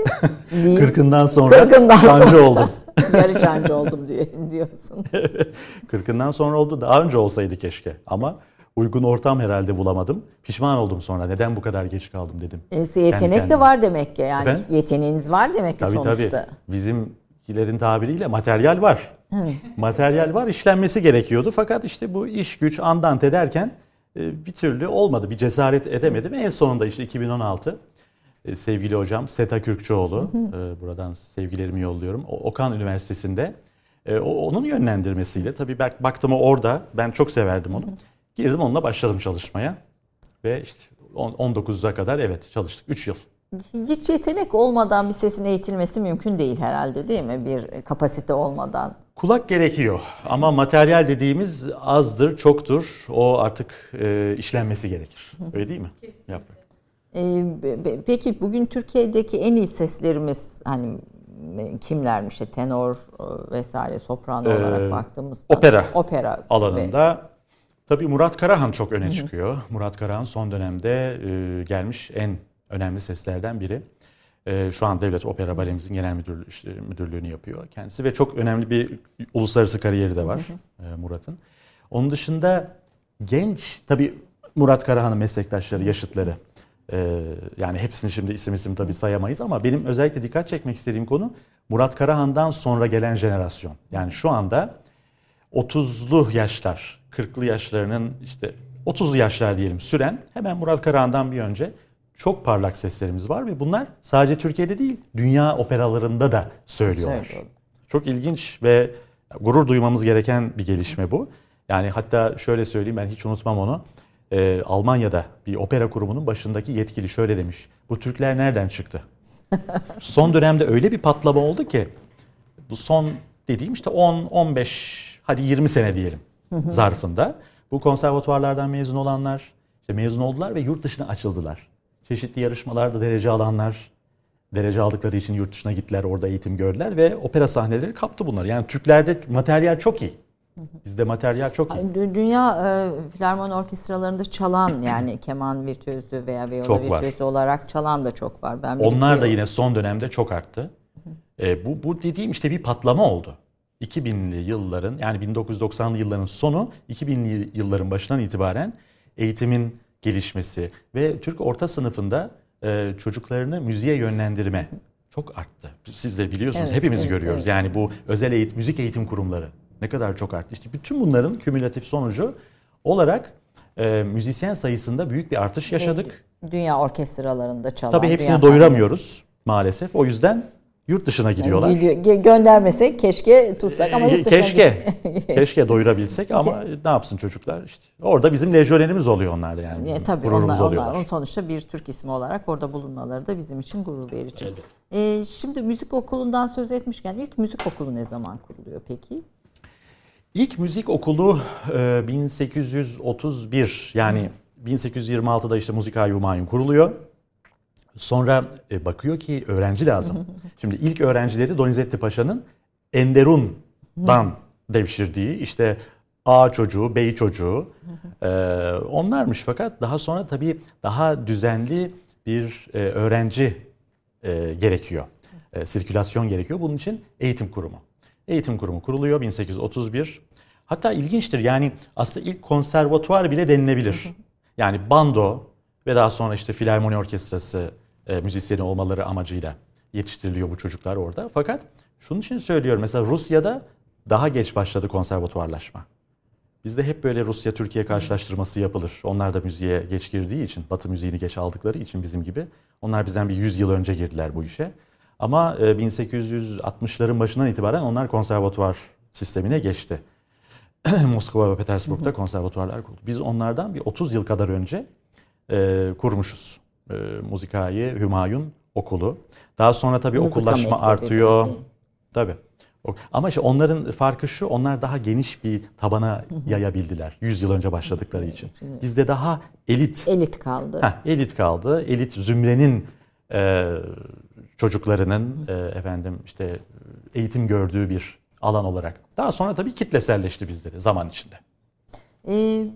Kırkından sonra Kırkından şancı sonra. oldum. Yarı şancı oldum diye, diyorsun. Kırkından sonra oldu. Daha önce olsaydı keşke. Ama uygun ortam herhalde bulamadım. Pişman oldum sonra. Neden bu kadar geç kaldım dedim. E, yetenek de kendime. var demek ki. Yani Efendim? yeteneğiniz var demek ki Tabii sonuçta. tabii. Bizimkilerin tabiriyle materyal var. materyal var, işlenmesi gerekiyordu. Fakat işte bu iş güç andante derken e, bir türlü olmadı. Bir cesaret edemedim. En sonunda işte 2016 e, sevgili hocam Seta Kürkçoğlu, e, buradan sevgilerimi yolluyorum. Okan Üniversitesi'nde e, onun yönlendirmesiyle tabii bak, baktım orada. Ben çok severdim onu. Girdim onunla başladım çalışmaya. Ve işte on- 19'a kadar evet çalıştık. 3 yıl. Hiç yetenek olmadan bir sesin eğitilmesi mümkün değil herhalde değil mi? Bir kapasite olmadan. Kulak gerekiyor ama materyal dediğimiz azdır, çoktur. O artık e, işlenmesi gerekir. Öyle değil mi? Yaprak. Ee, peki bugün Türkiye'deki en iyi seslerimiz hani e, kimlermiş? İşte tenor e, vesaire soprano Ee, olarak baktığımızda. opera Opera. Alanında tabii Murat Karahan çok öne çıkıyor. Murat Karahan son dönemde e, gelmiş en önemli seslerden biri. E, şu an Devlet Opera Balemizin genel müdürlüğü, işte, müdürlüğünü yapıyor kendisi ve çok önemli bir uluslararası kariyeri de var e, Murat'ın. Onun dışında genç tabii Murat Karahan'ın meslektaşları, yaşıtları. E, yani hepsini şimdi isim isim tabii sayamayız ama benim özellikle dikkat çekmek istediğim konu Murat Karahan'dan sonra gelen jenerasyon. Yani şu anda 30'lu yaşlar, 40'lı yaşlarının işte 30'lu yaşlar diyelim süren hemen Murat Karahan'dan bir önce çok parlak seslerimiz var ve bunlar sadece Türkiye'de değil dünya operalarında da söylüyorlar. Söylüyorlar. Çok ilginç ve gurur duymamız gereken bir gelişme bu. Yani hatta şöyle söyleyeyim ben hiç unutmam onu. Ee, Almanya'da bir opera kurumunun başındaki yetkili şöyle demiş. Bu Türkler nereden çıktı? Son dönemde öyle bir patlama oldu ki bu son dediğim işte 10, 15 hadi 20 sene diyelim zarfında. Bu konservatuvarlardan mezun olanlar işte mezun oldular ve yurt dışına açıldılar. Çeşitli yarışmalarda derece alanlar derece aldıkları için yurt dışına gittiler orada eğitim gördüler ve opera sahneleri kaptı bunları. Yani Türklerde materyal çok iyi. Bizde materyal çok iyi. Dü- Dünya e, filarmoni orkestralarında çalan yani keman virtüözü veya viola Çok var. virtüözü olarak çalan da çok var. Ben Onlar da yine son dönemde çok arttı. E, bu, bu dediğim işte bir patlama oldu. 2000'li yılların yani 1990'lı yılların sonu 2000'li yılların başından itibaren eğitimin gelişmesi ve Türk orta sınıfında e, çocuklarını müziğe yönlendirme çok arttı. Siz de biliyorsunuz Evet, hepimiz evet, görüyoruz. evet. Yani bu özel eğitim, müzik eğitim kurumları ne kadar çok arttı. İşte bütün bunların kümülatif sonucu olarak e, müzisyen sayısında büyük bir artış yaşadık. Dünya orkestralarında çalan. Tabii hepsini doyuramıyoruz maalesef. O yüzden yurt dışına gidiyorlar. Gidiyor. Ge- Göndermesek keşke tutsak ama yurt dışına keşke. keşke doyurabilsek ama ne yapsın çocuklar işte. Orada bizim lejyonerimiz oluyor onlar yani. E, tabii gururumuz onlar, oluyorlar. onlar sonuçta bir Türk ismi olarak orada bulunmaları da bizim için gurur verici. Elbette. E, şimdi müzik okulundan söz etmişken ilk müzik okulu ne zaman kuruluyor peki? İlk müzik okulu e, 1831 yani 1826'da işte Musika Humayun kuruluyor. Sonra e, bakıyor ki öğrenci lazım. Şimdi ilk öğrencileri Donizetti Paşa'nın Enderun'dan devşirdiği işte A çocuğu, bey çocuğu e, onlarmış. Fakat daha sonra tabii daha düzenli bir e, öğrenci e, gerekiyor. E, sirkülasyon gerekiyor. Bunun için eğitim kurumu. Eğitim kurumu kuruluyor 1831. Hatta ilginçtir yani aslında ilk konservatuvar bile denilebilir. Yani bando ve daha sonra işte filarmoni orkestrası e, müzisyeni olmaları amacıyla yetiştiriliyor bu çocuklar orada. Fakat şunun için söylüyorum mesela Rusya'da daha geç başladı konservatuvarlaşma. Bizde hep böyle Rusya-Türkiye karşılaştırması yapılır. Onlar da müziğe geç girdiği için, Batı müziğini geç aldıkları için bizim gibi. Onlar bizden bir 100 yıl önce girdiler bu işe. Ama e, 1860'ların başından itibaren onlar konservatuvar sistemine geçti. Moskova ve Petersburg'da konservatuvarlar kuruldu. Biz onlardan bir 30 yıl kadar önce e, kurmuşuz. E, Muzikayi Hümayun Okulu. Daha sonra tabii Mızıka okullaşma artıyor. Tabii. O- Ama işte onların farkı şu, onlar daha geniş bir tabana yayabildiler. 100 yıl önce başladıkları için. Bizde daha elit Elit kaldı. Heh, elit kaldı. Elit zümrenin e, çocuklarının e, efendim işte eğitim gördüğü bir alan olarak. Daha sonra tabii kitleselleşti bizde de zaman içinde. Ee,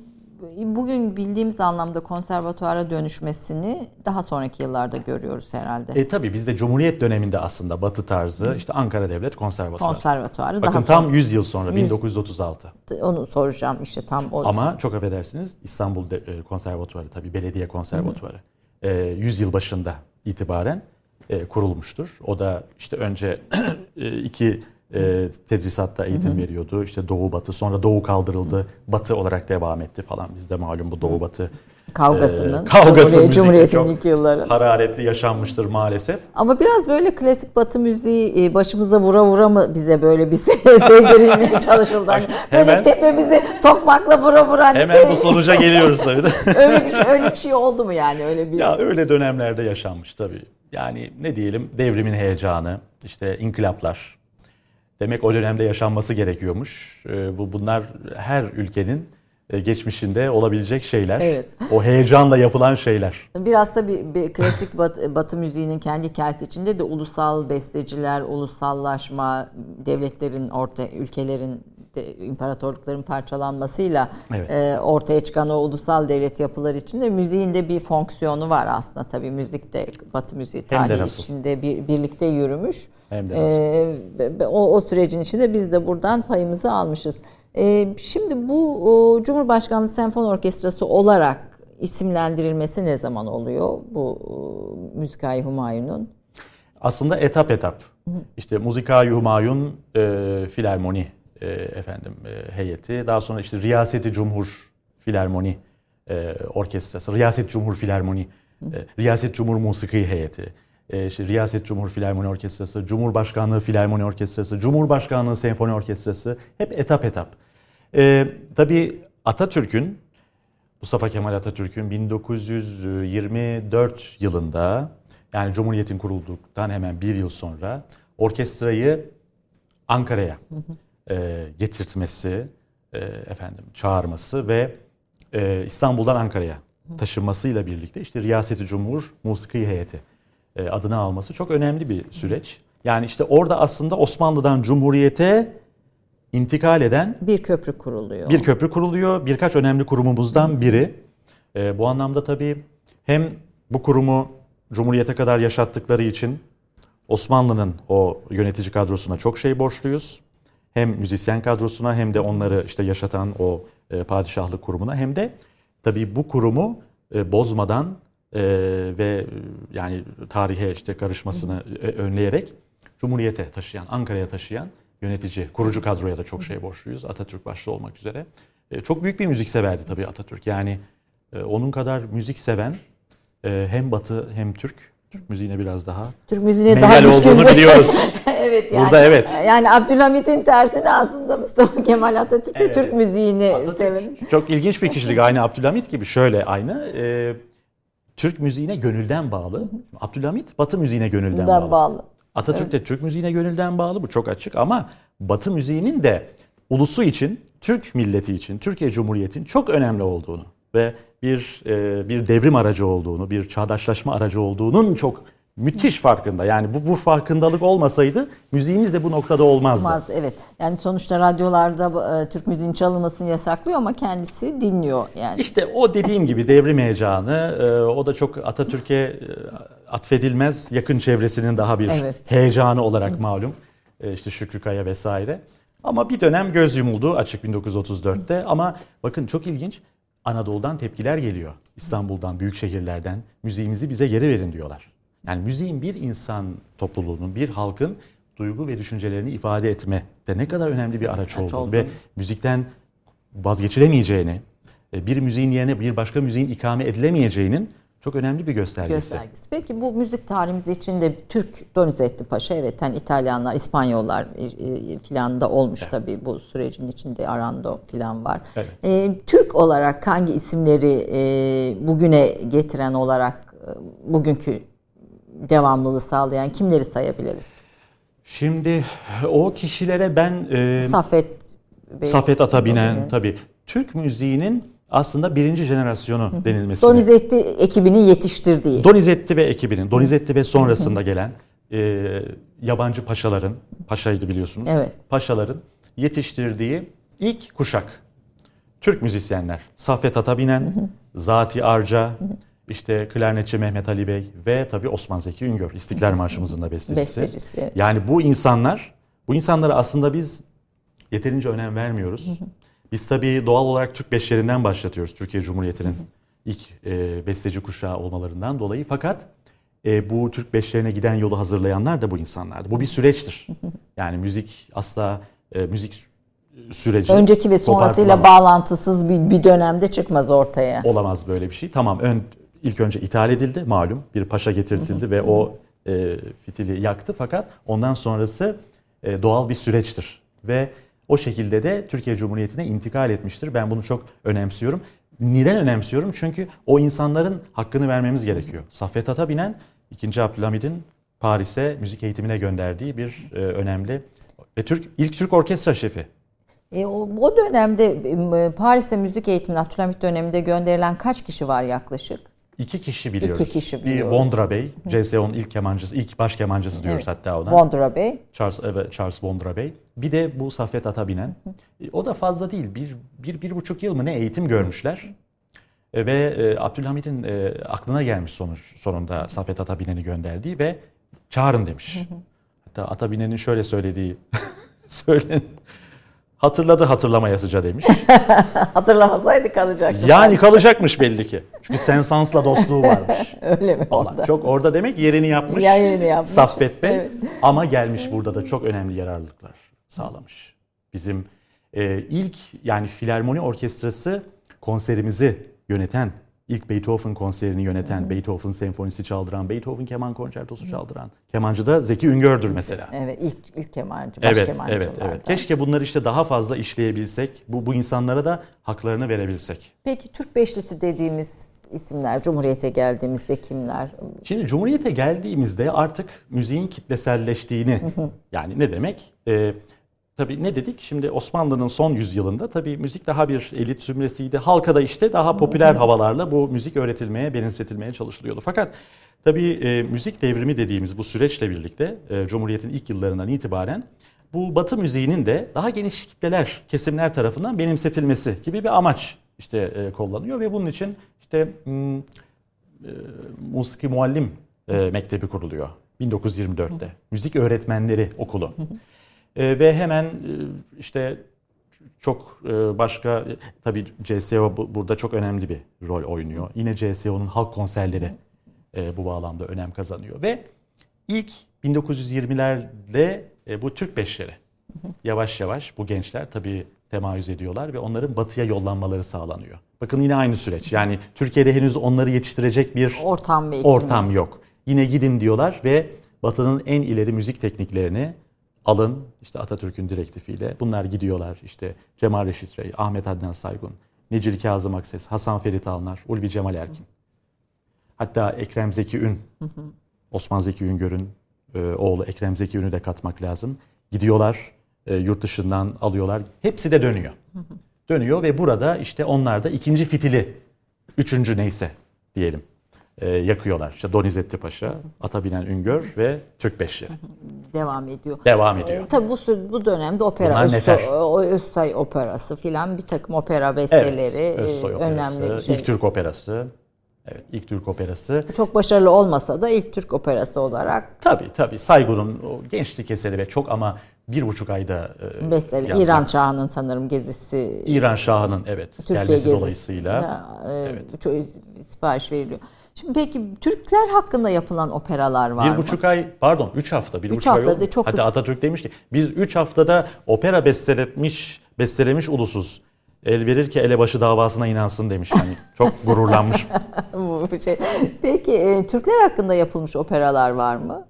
bugün bildiğimiz anlamda konservatuara dönüşmesini daha sonraki yıllarda görüyoruz herhalde. E tabii bizde Cumhuriyet döneminde aslında Batı tarzı işte Ankara Devlet Konservatuarı. Konservatuarı Bakın daha tam sonra 100 yıl sonra 1936. onu soracağım işte tam o Ama çok affedersiniz İstanbul e, Konservatuarı tabii belediye konservatuarı e, 100 yıl başında itibaren e, kurulmuştur. O da işte önce e, iki e, tedrisatta eğitim veriyordu. İşte Doğu Batı sonra Doğu kaldırıldı. Batı olarak devam etti falan. Bizde malum bu Doğu Batı kavgasının e, kavgası Cumhuriyet- müzikte Cumhuriyet'in ilk yılları. hararetli yaşanmıştır maalesef. Ama biraz böyle klasik batı müziği e, başımıza vura vura mı bize böyle bir se- sevdirilmeye çalışıldı. Hani böyle hemen- tepemizi tokmakla vura vura hani Hemen bu sonuca geliyoruz tabii de. öyle bir şey öyle bir şey oldu mu yani öyle bir Ya öyle dönemlerde yaşanmış tabii. Yani ne diyelim devrimin heyecanı, işte inkılaplar. Demek o dönemde yaşanması gerekiyormuş. Ee, bu bunlar her ülkenin geçmişinde olabilecek şeyler. Evet. O heyecanla yapılan şeyler. Biraz da bir, bir klasik batı, batı müziğinin kendi hikayesi içinde de ulusal besteciler, ulusallaşma, devletlerin orta ülkelerin de, imparatorlukların parçalanmasıyla Evet. e, ortaya çıkan o ulusal devlet yapıları içinde müziğin de bir fonksiyonu var aslında tabii müzik de batı müziği tarihi içinde bir, birlikte yürümüş. Hem de E, o, o sürecin içinde biz de buradan payımızı almışız. E, şimdi bu o, Cumhurbaşkanlığı Senfoni Orkestrası olarak isimlendirilmesi ne zaman oluyor bu e, Müzikayı Humayun'un? Aslında etap etap. İşte Muzika Humayun e, Filarmoni e, efendim e, heyeti. Daha sonra işte Riyaseti Cumhur Filarmoni e, Orkestrası, Riyaset Cumhur Filarmoni, e, Riyaset Cumhur Musiki heyeti. E, işte Riyaset Cumhur Filarmoni Orkestrası, Cumhurbaşkanlığı Filarmoni Orkestrası, Cumhurbaşkanlığı Senfoni Orkestrası hep etap etap. E, tabii Atatürk'ün Mustafa Kemal Atatürk'ün 1924 yılında yani Cumhuriyet'in kurulduktan hemen bir yıl sonra orkestrayı Ankara'ya e, getirtmesi, e, efendim çağırması ve e, İstanbul'dan Ankara'ya taşınmasıyla birlikte işte Riyaseti Cumhur Musiki Heyeti adını alması çok önemli bir süreç. Yani işte orada aslında Osmanlı'dan Cumhuriyet'e intikal eden Bir köprü kuruluyor. bir köprü kuruluyor. Birkaç önemli kurumumuzdan biri. Ee, bu anlamda tabii hem bu kurumu Cumhuriyete kadar yaşattıkları için Osmanlı'nın o yönetici kadrosuna çok şey borçluyuz. Hem müzisyen kadrosuna hem de onları işte yaşatan o e, padişahlık kurumuna hem de tabii bu kurumu e, bozmadan e, ve yani tarihe işte karışmasını e, önleyerek Cumhuriyete taşıyan, Ankara'ya taşıyan yönetici, kurucu kadroya da çok şey borçluyuz. Atatürk başta olmak üzere. E, çok büyük bir müzik severdi tabii Atatürk. Yani e, onun kadar müzik seven e, hem Batı hem Türk. Türk müziğine biraz daha Türk müziğine daha olduğunu biliyoruz. evet yani. Burada evet. Yani Abdülhamit'in tersine aslında Mustafa Kemal Atatürk de Evet. Türk müziğini Atatürk seven. Çok ilginç bir kişilik. Aynı Abdülhamit gibi şöyle aynı. E, Türk müziğine gönülden bağlı. Abdülhamit Batı müziğine gönülden bağlı. bağlı. Atatürk de Türk müziğine gönülden bağlı bu çok açık ama Batı müziğinin de ulusu için, Türk milleti için, Türkiye Cumhuriyeti'nin çok önemli olduğunu ve bir e, bir devrim aracı olduğunu, bir çağdaşlaşma aracı olduğunun çok müthiş farkında. Yani bu, bu farkındalık olmasaydı müziğimiz de bu noktada olmazdı. Olmaz evet. Yani sonuçta radyolarda e, Türk müziğinin çalınmasını yasaklıyor ama kendisi dinliyor yani. İşte o dediğim gibi devrim heyecanı, e, o da çok Atatürk'e e, atfedilmez yakın çevresinin daha bir Evet. heyecanı olarak malum. E, işte Şükrü Kaya vesaire. Ama bir dönem göz yumuldu açık 1934'te. Ama bakın çok ilginç Anadolu'dan tepkiler geliyor. İstanbul'dan, büyük şehirlerden müziğimizi bize geri verin diyorlar. Yani müziğin bir insan topluluğunun, bir halkın duygu ve düşüncelerini ifade etme de ne kadar önemli bir araç olduğunu olduğunu. ve müzikten vazgeçilemeyeceğini, e, bir müziğin yerine bir başka müziğin ikame edilemeyeceğinin çok önemli bir göstergesi. göstergesi. Peki bu müzik tarihimiz içinde Türk Donizetti Paşa evet hani İtalyanlar, İspanyollar e, e, filan da olmuş tabii bu sürecin içinde Arando filan var. Evet. E, Türk olarak hangi isimleri e, bugüne getiren olarak bugünkü devamlılığı sağlayan kimleri sayabiliriz? Şimdi o kişilere ben e, Saffet Bey, Safet Atabinen Atabinen. tabii Türk müziğinin aslında birinci jenerasyonu denilmesi. Donizetti ekibinin yetiştirdiği. Donizetti ve ekibinin, Donizetti ve sonrasında gelen e, yabancı paşaların, paşaydı biliyorsunuz, Evet. paşaların yetiştirdiği ilk kuşak. Türk müzisyenler. Saffet Atabinen, Zati Arca, işte klarnetçi Mehmet Ali Bey ve tabii Osman Zeki Üngör, İstiklal Marşımızın da bestecisi. Bestecisi, evet. Yani bu insanlar, bu insanlara aslında biz yeterince önem vermiyoruz. Biz tabii doğal olarak Türk beşlerinden başlatıyoruz Türkiye Cumhuriyeti'nin ilk e, besteci kuşağı olmalarından dolayı. Fakat e, bu Türk beşlerine giden yolu hazırlayanlar da bu insanlardı. Bu bir süreçtir. Yani müzik asla e, müzik süreci Önceki ve sonrasıyla bağlantısız bir, bir dönemde çıkmaz ortaya. Olamaz böyle bir şey. Tamam ön, ilk önce ithal edildi malum. Bir paşa getirtildi ve o e, fitili yaktı. Fakat ondan sonrası e, doğal bir süreçtir. Ve o şekilde de Türkiye Cumhuriyeti'ne intikal etmiştir. Ben bunu çok önemsiyorum. Neden önemsiyorum? Çünkü o insanların hakkını vermemiz gerekiyor. Saffet Atabinen 2. Abdülhamid'in Paris'e müzik eğitimine gönderdiği bir e, önemli ve Türk ilk Türk orkestra şefi. E, o, o dönemde e, Paris'te müzik eğitimine Abdülhamit döneminde gönderilen kaç kişi var yaklaşık? İki kişi biliyoruz. İki kişi Bir biliyoruz. Vondra Bey, CSO'nun ilk kemancısı, ilk baş kemancısı diyoruz Evet. hatta ona. Vondra Bey. Charles, evet, Charles Vondra Bey. Bir de bu Saffet Atabinen. E, O da fazla değil. Bir, bir, bir buçuk yıl mı ne eğitim görmüşler. E, Ve e, Abdülhamid'in aklına gelmiş sonuç, sonunda Saffet Atabinen'i gönderdiği ve çağırın demiş. Hatta Atabinen'in şöyle söylediği söylen hatırladı hatırlamayasıca demiş. Hatırlamasaydı kalacaktı. Yani kalacakmış belli ki. Çünkü Sensans'la dostluğu varmış. Öyle mi? falan. Çok orada demek yerini yapmış. Yerini yapmış. Saffet Bey. Evet. Ama gelmiş burada da çok önemli yararlılıklar sağlamış. Bizim e, ilk yani filarmoni orkestrası konserimizi yöneten, ilk Beethoven konserini yöneten, Beethoven senfonisi çaldıran, Beethoven keman konçertosu çaldıran kemancı da Zeki Üngör'dür mesela. Evet ilk ilk kemancı, baş Evet, kemancılardan. evet, evet. Keşke bunları işte daha fazla işleyebilsek, bu bu insanlara da haklarını verebilsek. Peki Türk Beşlisi dediğimiz isimler Cumhuriyete geldiğimizde kimler? Şimdi Cumhuriyet'e geldiğimizde artık müziğin kitleselleştiğini yani ne demek? Ee, tabii ne dedik? Şimdi Osmanlı'nın son yüzyılında tabii müzik daha bir elit zümresiydi. Halka da işte daha popüler havalarla bu müzik öğretilmeye, benimsetilmeye çalışılıyordu. Fakat tabii e, müzik devrimi dediğimiz bu süreçle birlikte e, Cumhuriyet'in ilk yıllarından itibaren bu Batı müziğinin de daha geniş kitleler, kesimler tarafından benimsetilmesi gibi bir amaç işte e, kullanıyor ve bunun için işte hmm, e, Musiki Muallim e, Mektebi kuruluyor 1924'te. Müzik Öğretmenleri Okulu. E, ve hemen e, işte çok e, başka e, tabii CSO bu- burada çok önemli bir rol oynuyor. Yine CSO'nun halk konserleri e, bu bağlamda önem kazanıyor ve ilk 1920'lerde e, bu Türk beşleri yavaş yavaş bu gençler tabii temayüz ediyorlar ve onların batıya yollanmaları sağlanıyor. Bakın yine aynı süreç. Yani Türkiye'de henüz onları yetiştirecek bir Ortam ortam yok. Yine gidin diyorlar ve Batı'nın en ileri müzik tekniklerini alın. İşte Atatürk'ün direktifiyle bunlar gidiyorlar. İşte Cemal Reşit Rey, Ahmet Adnan Saygun, Necil Kazım Akses, Hasan Ferit Alnar, Ulvi Cemal Erkin. Hatta Ekrem Zeki Ün, Osman Zeki Üngör'ün e, oğlu Ekrem Zeki Ün'ü de katmak lazım. Gidiyorlar, e, yurt dışından alıyorlar. Hepsi de dönüyor. Dönüyor ve burada işte onlar da ikinci fitili, üçüncü neyse diyelim e, yakıyorlar. İşte Donizetti Paşa, Atabinen Üngör ve Türk Beşleri. devam ediyor. Devam ediyor. Ee, tabii bu, bu dönemde opera, Bunlar Özso- nefer. o Özsay operası filan bir takım opera besteleri Evet, e, Özsoy Operası, önemli şey. ilk Türk Operası. Evet, ilk Türk Operası. Çok başarılı olmasa da ilk Türk operası olarak Tabii tabii Saygun'un o gençlik eseri ve çok ama bir buçuk ayda e, yazmak. İran Şahı'nın sanırım gezisi İran Şahı'nın evet Türkiye gelmesi gezisi dolayısıyla. Ya, e, Evet. çok sipariş veriliyor. Şimdi peki Türkler hakkında yapılan operalar var Bir mı? buçuk ay pardon üç hafta bir Üç buçuk ay haftada oldu. çok Hatta. Atatürk demiş ki biz üç haftada opera besteletmiş bestelemiş ulusuz. El verir ki elebaşı davasına inansın demiş. Yani çok gururlanmış. Bu şey. Peki e, Türkler hakkında yapılmış operalar var mı?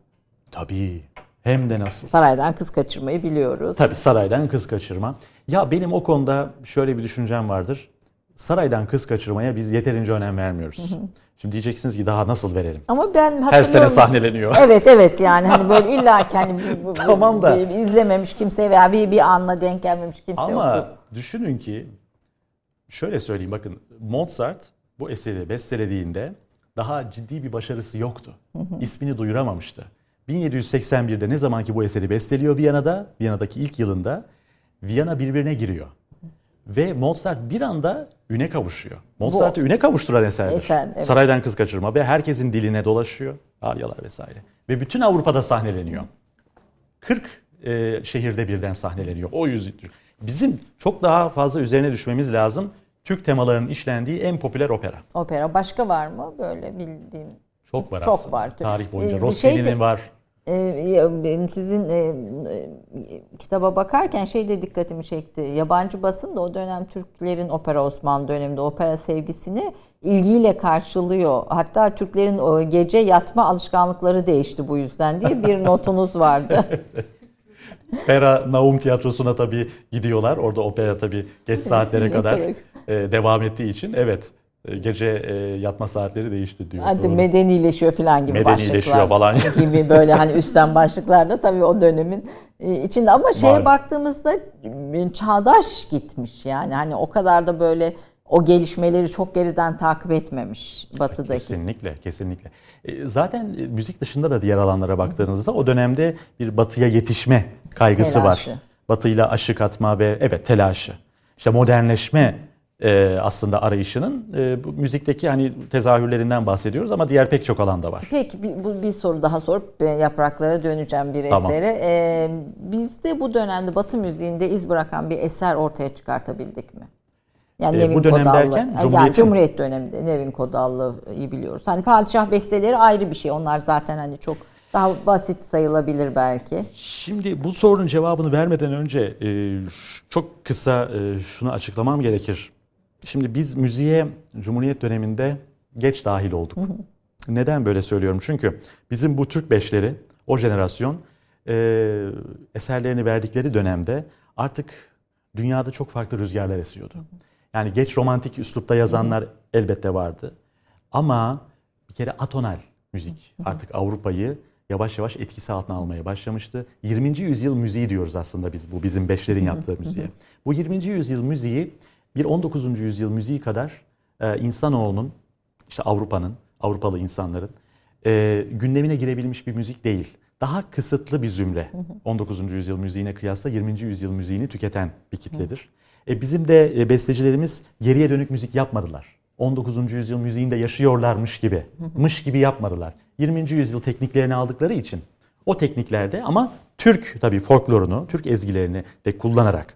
Tabii. Hem de nasıl. Saraydan kız kaçırmayı biliyoruz. Tabii saraydan kız kaçırma. Ya benim o konuda şöyle bir düşüncem vardır. Saraydan kız kaçırmaya biz yeterince önem vermiyoruz. Şimdi diyeceksiniz ki daha nasıl verelim? Ama ben Her sene sahneleniyor. Evet evet yani hani böyle illa ki hani Tamam da. bir- bir izlememiş kimse veya bir, bir anla denk gelmemiş kimse Ama yok. düşünün ki şöyle söyleyeyim bakın Mozart bu eseri bestelediğinde daha ciddi bir başarısı yoktu. İsmini duyuramamıştı. 1781'de ne zaman ki bu eseri besteliyor Viyana'da, Viyana'daki ilk yılında Viyana birbirine giriyor. Ve Mozart bir anda üne kavuşuyor. Mozart'ı üne kavuşturan eserdir. Eser, evet. Saraydan Kız Kaçırma ve herkesin diline dolaşıyor. Aryalar vesaire. Ve bütün Avrupa'da sahneleniyor. 40 e, şehirde birden sahneleniyor. O yüzden bizim çok daha fazla üzerine düşmemiz lazım. Türk temalarının işlendiği en popüler opera. Opera başka var mı böyle bildiğim? Çok var Çok aslında. var. Tarih boyunca. Ee, Rossini'nin şey de- var. Ee, sizin e, e, kitaba bakarken şey de dikkatimi çekti. Yabancı basın da o dönem Türklerin opera Osmanlı döneminde opera sevgisini ilgiyle karşılıyor. Hatta Türklerin o gece yatma alışkanlıkları değişti bu yüzden diye bir notunuz vardı. Pera Naum Tiyatrosu'na tabii gidiyorlar. Orada opera tabii geç saatlere kadar e, devam ettiği için evet gece e, yatma saatleri değişti diyor. Hadi Doğru. medenileşiyor falan gibi Medenileşiyor başlıklar. falan. gibi böyle hani üstten başlıklarda tabii o dönemin e, içinde ama şeye Var. baktığımızda e, çağdaş gitmiş yani hani o kadar da böyle o gelişmeleri çok geriden takip etmemiş batıdaki. Kesinlikle, kesinlikle. E, Zaten e, müzik dışında da diğer alanlara baktığınızda o dönemde bir batıya yetişme kaygısı Telaşı. var. Batıyla aşık atma ve evet telaşı. İşte modernleşme e, aslında arayışının e, bu müzikteki hani tezahürlerinden bahsediyoruz ama diğer pek çok alanda var. Peki bir, bu, bir soru daha sorup e, yapraklara döneceğim bir Tamam. esere. E, bizde bu dönemde Batı müziğinde iz bırakan bir eser ortaya çıkartabildik mi? Yani E, Nevin bu dönem Kodallı. derken yani Cumhuriyet'in mi? Cumhuriyet döneminde Nevin Kodallı'yı biliyoruz. Hani padişah besteleri ayrı bir şey. Onlar zaten hani çok daha basit sayılabilir belki. Şimdi bu sorunun cevabını vermeden önce e, çok kısa e, şunu açıklamam gerekir. Şimdi biz müziğe Cumhuriyet döneminde geç dahil olduk. Neden böyle söylüyorum? Çünkü bizim bu Türk beşleri, o jenerasyon e, eserlerini verdikleri dönemde artık dünyada çok farklı rüzgarlar esiyordu. Yani geç romantik üslupta yazanlar elbette vardı. Ama bir kere atonal müzik artık Avrupa'yı yavaş yavaş etkisi altına almaya başlamıştı. 20. yüzyıl müziği diyoruz aslında biz bu bizim beşlerin yaptığı müziğe. Bu 20. yüzyıl müziği bir 19. yüzyıl müziği kadar e, insanoğlunun işte Avrupa'nın, Avrupalı insanların e, gündemine girebilmiş bir müzik değil. Daha kısıtlı bir zümre. 19. yüzyıl müziğine kıyasla 20. yüzyıl müziğini tüketen bir kitledir. E, bizim de e, bestecilerimiz geriye dönük müzik yapmadılar. 19. yüzyıl müziğinde yaşıyorlarmış gibi, mış gibi yapmadılar. 20. yüzyıl tekniklerini aldıkları için o tekniklerde ama Türk tabii folklorunu, Türk ezgilerini de kullanarak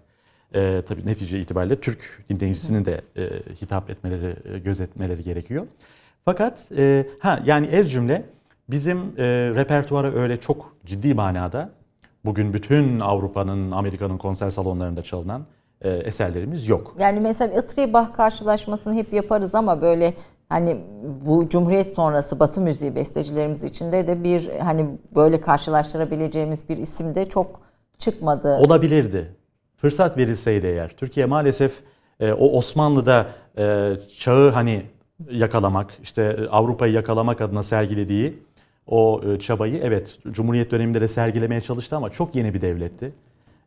e, tabii netice itibariyle Türk dinleyicisinin de e, hitap etmeleri, e, gözetmeleri gerekiyor. Fakat e, ha yani ez cümle bizim e, repertuara öyle çok ciddi manada bugün bütün Avrupa'nın, Amerika'nın konser salonlarında çalınan e, eserlerimiz yok. Yani mesela Itri-Bah karşılaşmasını hep yaparız ama böyle hani bu Cumhuriyet sonrası Batı müziği bestecilerimiz içinde de bir hani böyle karşılaştırabileceğimiz bir isim de çok çıkmadı. Olabilirdi. Fırsat verilseydi eğer. Türkiye maalesef e, o Osmanlı'da e, çağı hani yakalamak, işte e, Avrupa'yı yakalamak adına sergilediği o e, çabayı evet Cumhuriyet döneminde de sergilemeye çalıştı ama çok yeni bir devletti.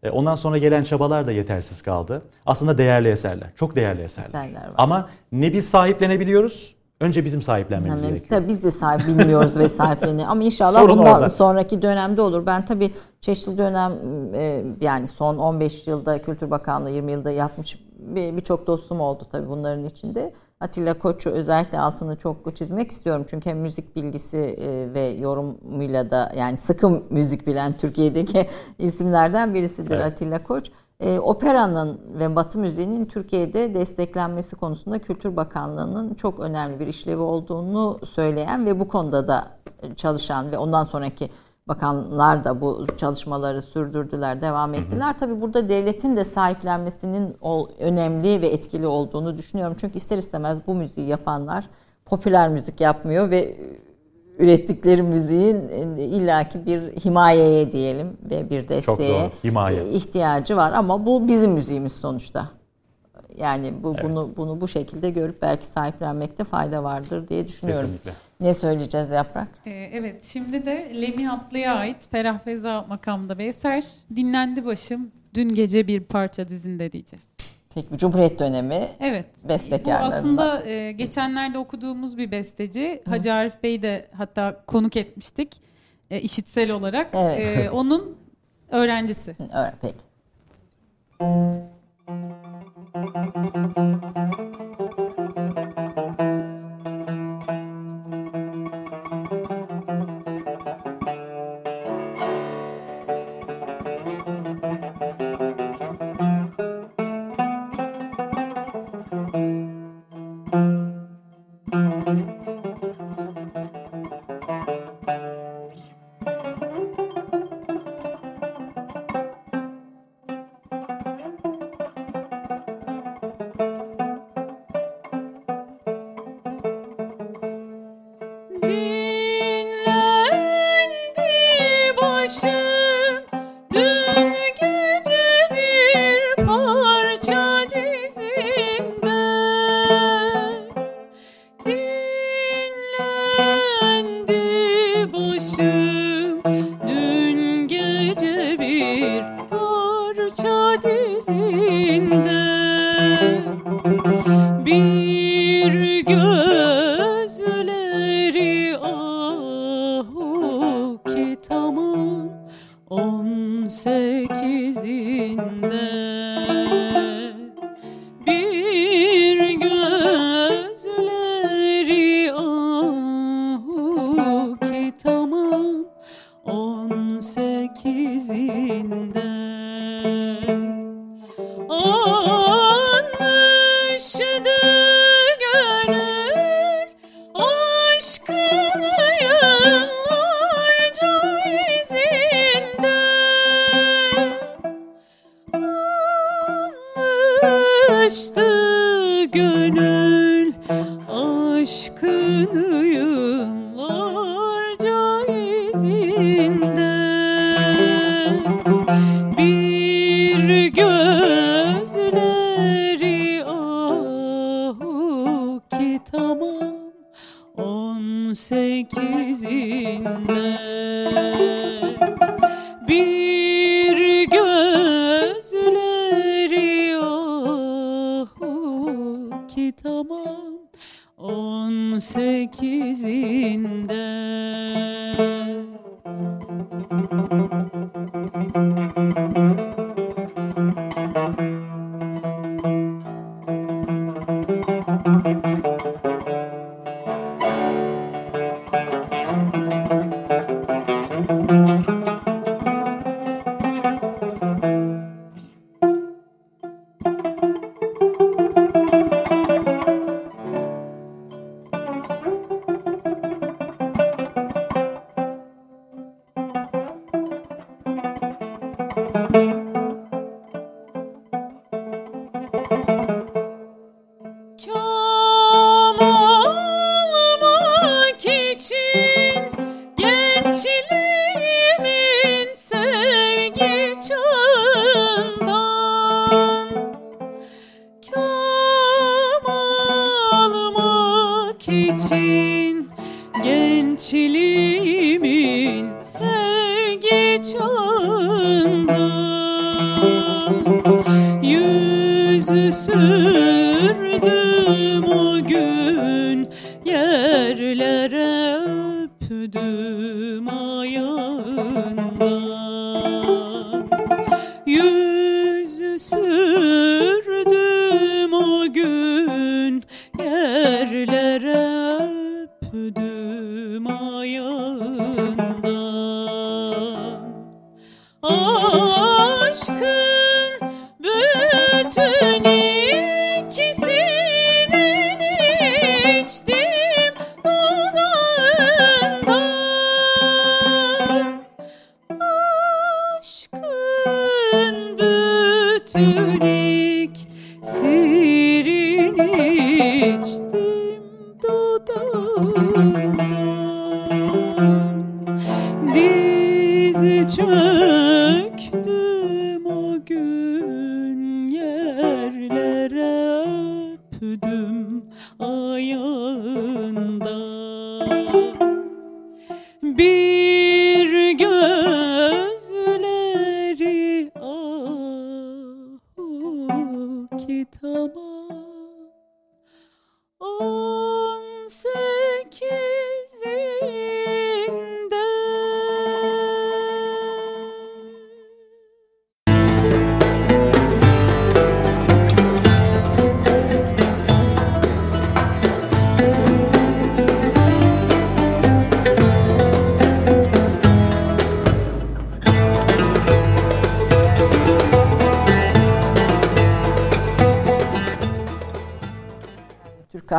E, ondan sonra gelen çabalar da yetersiz kaldı. Aslında değerli eserler, çok değerli eserler. Eserler var. Ama ne biz sahiplenebiliyoruz, önce bizim sahiplenmemiz Yani gerekiyor. tabii biz de sahip bilmiyoruz ve sahipleni ama inşallah Sorun bundan orada. sonraki dönemde olur. Ben tabii çeşitli dönem e, yani son 15 yılda Kültür Bakanlığı 20 yılda yapmış bir- birçok dostum oldu tabii bunların içinde. Atilla Koç'u özellikle altını çok çizmek istiyorum. Çünkü hem müzik bilgisi e, ve yorumuyla da yani sıkı müzik bilen Türkiye'deki isimlerden birisidir Evet. Atilla Koç. E, operanın ve Batı müziğinin Türkiye'de desteklenmesi konusunda Kültür Bakanlığı'nın çok önemli bir işlevi olduğunu söyleyen ve bu konuda da çalışan ve ondan sonraki bakanlar da bu çalışmaları sürdürdüler, devam ettiler. Hı hı. Tabii burada devletin de sahiplenmesinin önemli ve etkili olduğunu düşünüyorum. Çünkü ister istemez bu müziği yapanlar popüler müzik yapmıyor ve ürettikleri müziğin illaki bir himayeye diyelim ve bir desteğe Himaye. ihtiyacı var ama bu bizim müziğimiz sonuçta. Yani bu evet. bunu bunu bu şekilde görüp belki sahiplenmekte fayda vardır diye düşünüyorum. Kesinlikle. Ne söyleyeceğiz Yaprak? Ee, evet şimdi de Lemi Atlı'ya ait Ferah Feza makamda bir eser. Dinlendi başım dün gece bir parça dizinde diyeceğiz. Peki Cumhuriyet dönemi evet. bestekarlarından. Bu aslında e, geçenlerde okuduğumuz bir besteci. Hı. Hacı Arif Bey de hatta konuk etmiştik e, işitsel olarak. Evet. E, onun öğrencisi. Öğren, peki. tünik should.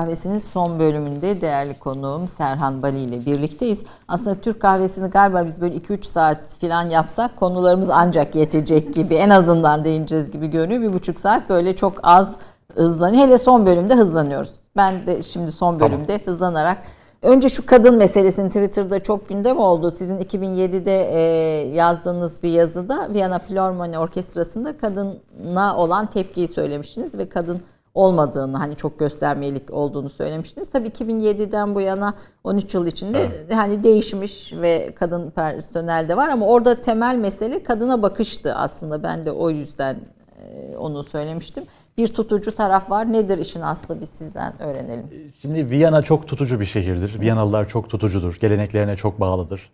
Kahvesi'nin son bölümünde değerli konuğum Serhan Bali ile birlikteyiz. Aslında Türk Kahvesi'ni galiba biz böyle 2-3 saat falan yapsak konularımız ancak yetecek gibi en azından değineceğiz gibi görünüyor. Bir buçuk saat böyle çok az hızlanıyor. Hele son bölümde hızlanıyoruz. Ben de şimdi son bölümde hızlanarak Önce şu kadın meselesini Twitter'da çok gündem oldu. Sizin 2007'de e, yazdığınız bir yazıda Viyana Filarmoni Orkestrası'nda kadına olan tepkiyi söylemiştiniz ve kadın olmadığını hani çok göstermelik olduğunu söylemiştiniz. Tabii 2007'den bu yana 13 yıl içinde Evet. hani değişmiş ve kadın personel de var ama orada temel mesele kadına bakıştı aslında. Ben de o yüzden e, onu söylemiştim. Bir tutucu taraf var. Nedir işin aslı biz sizden öğrenelim. Şimdi Viyana çok tutucu bir şehirdir. Viyanalılar çok tutucudur. Geleneklerine çok bağlıdır.